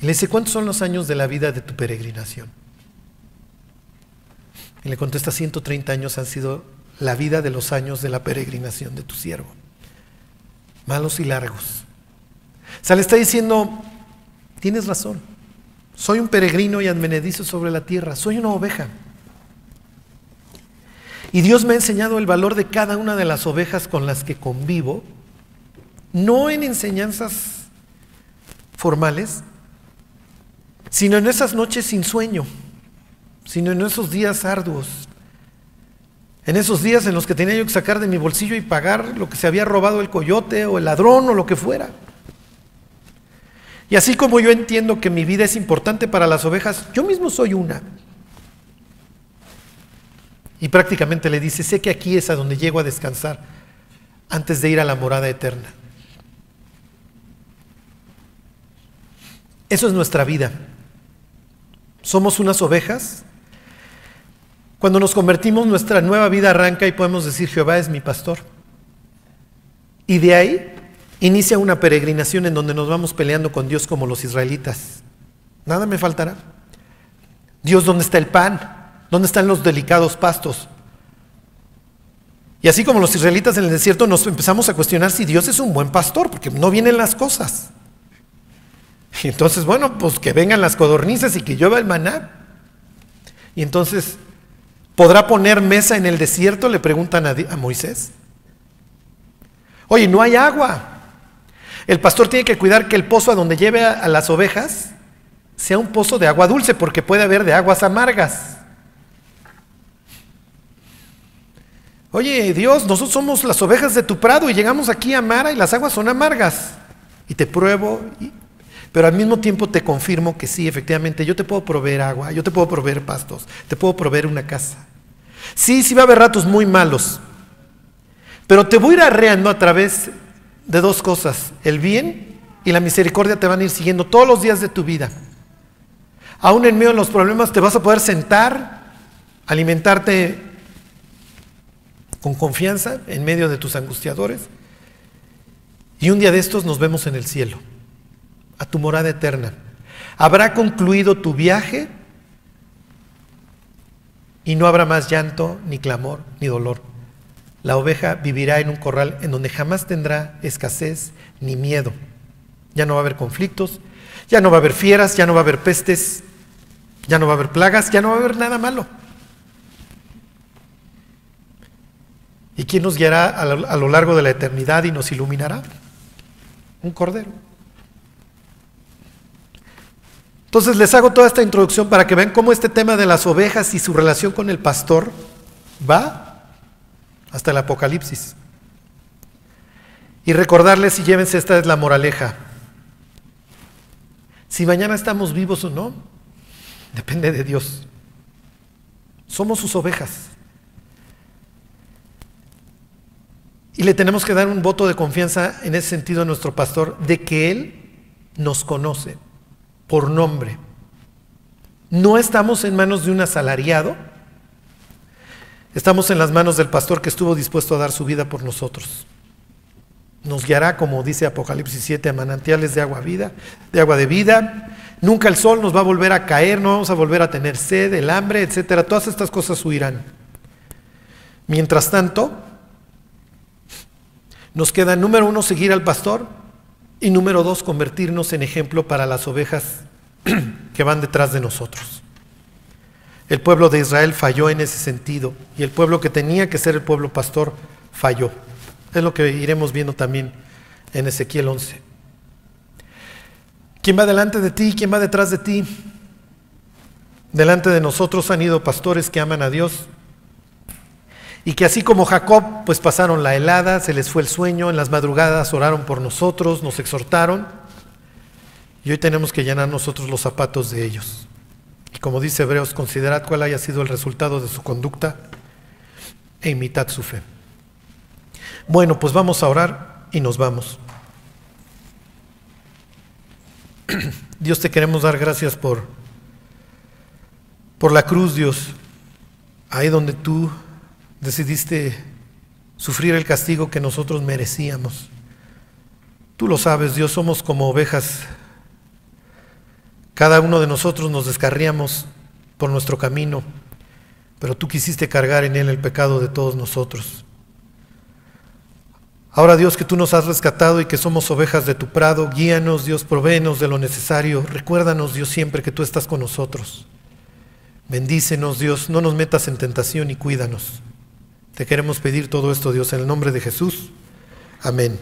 Y le dice, ¿cuántos son los años de la vida de tu peregrinación? Y le contesta, 130 años han sido la vida de los años de la peregrinación de tu siervo. Malos y largos. O sea, le está diciendo, tienes razón, soy un peregrino y advenedizo sobre la tierra, soy una oveja. Y Dios me ha enseñado el valor de cada una de las ovejas con las que convivo, no en enseñanzas formales, sino en esas noches sin sueño, sino en esos días arduos, en esos días en los que tenía yo que sacar de mi bolsillo y pagar lo que se había robado el coyote o el ladrón o lo que fuera. Y así como yo entiendo que mi vida es importante para las ovejas, yo mismo soy una. Y prácticamente le dice, sé que aquí es a donde llego a descansar antes de ir a la morada eterna. Eso es nuestra vida. Somos unas ovejas. Cuando nos convertimos, nuestra nueva vida arranca y podemos decir, Jehová es mi pastor. Y de ahí inicia una peregrinación en donde nos vamos peleando con Dios como los israelitas. Nada me faltará. Dios, ¿dónde está el pan? ¿Dónde están los delicados pastos? Y así como los israelitas en el desierto nos empezamos a cuestionar si Dios es un buen pastor, porque no vienen las cosas. Y entonces, bueno, pues que vengan las codornices y que llueva el maná. Y entonces, ¿podrá poner mesa en el desierto? Le preguntan a, a Moisés. Oye, no hay agua. El pastor tiene que cuidar que el pozo a donde lleve a, a las ovejas sea un pozo de agua dulce, porque puede haber de aguas amargas. Oye, Dios, nosotros somos las ovejas de tu prado y llegamos aquí a Mara y las aguas son amargas. Y te pruebo, pero al mismo tiempo te confirmo que sí, efectivamente, yo te puedo proveer agua, yo te puedo proveer pastos, te puedo proveer una casa. Sí, sí va a haber ratos muy malos, pero te voy a ir arreando a través de dos cosas. El bien y la misericordia te van a ir siguiendo todos los días de tu vida. Aún en medio de los problemas te vas a poder sentar, alimentarte con confianza en medio de tus angustiadores. Y un día de estos nos vemos en el cielo, a tu morada eterna. Habrá concluido tu viaje y no habrá más llanto, ni clamor, ni dolor. La oveja vivirá en un corral en donde jamás tendrá escasez ni miedo. Ya no va a haber conflictos, ya no va a haber fieras, ya no va a haber pestes, ya no va a haber plagas, ya no va a haber nada malo. ¿Y quién nos guiará a lo, largo de la eternidad y nos iluminará? Un cordero. Entonces les hago toda esta introducción para que vean cómo este tema de las ovejas y su relación con el pastor va hasta el Apocalipsis. Y recordarles y llévense, esta es la moraleja. Si mañana estamos vivos o no, depende de Dios. Somos sus ovejas. Y le tenemos que dar un voto de confianza en ese sentido a nuestro pastor, de que Él nos conoce por nombre. No estamos en manos de un asalariado, estamos en las manos del pastor que estuvo dispuesto a dar su vida por nosotros. Nos guiará, como dice Apocalipsis 7, a manantiales de agua vida, de agua de vida. Nunca el sol nos va a volver a caer, no vamos a volver a tener sed, el hambre, etcétera. Todas estas cosas huirán. Mientras tanto, nos queda, número uno, seguir al pastor y número dos, convertirnos en ejemplo para las ovejas que van detrás de nosotros. El pueblo de Israel falló en ese sentido y el pueblo que tenía que ser el pueblo pastor falló. Es lo que iremos viendo también en Ezequiel 11. ¿Quién va delante de ti? ¿Quién va detrás de ti? Delante de nosotros han ido pastores que aman a Dios, y que así como Jacob, pues pasaron la helada, se les fue el sueño, en las madrugadas oraron por nosotros, nos exhortaron, y hoy tenemos que llenar nosotros los zapatos de ellos. Y como dice Hebreos, considerad cuál haya sido el resultado de su conducta e imitad su fe. Bueno, pues vamos a orar y nos vamos. Dios te queremos dar gracias por, por la cruz, Dios, ahí donde tú decidiste sufrir el castigo que nosotros merecíamos. Tú lo sabes, Dios, somos como ovejas. Cada uno de nosotros nos descarriamos por nuestro camino. pero tú quisiste cargar en Él el pecado de todos nosotros. Ahora Dios que tú nos has rescatado y que somos ovejas de tu prado, guíanos Dios, provéenos de lo necesario, recuérdanos Dios siempre que tú estás con nosotros. Bendícenos Dios, no nos metas en tentación y cuídanos. Te queremos pedir todo esto Dios en el nombre de Jesús. Amén.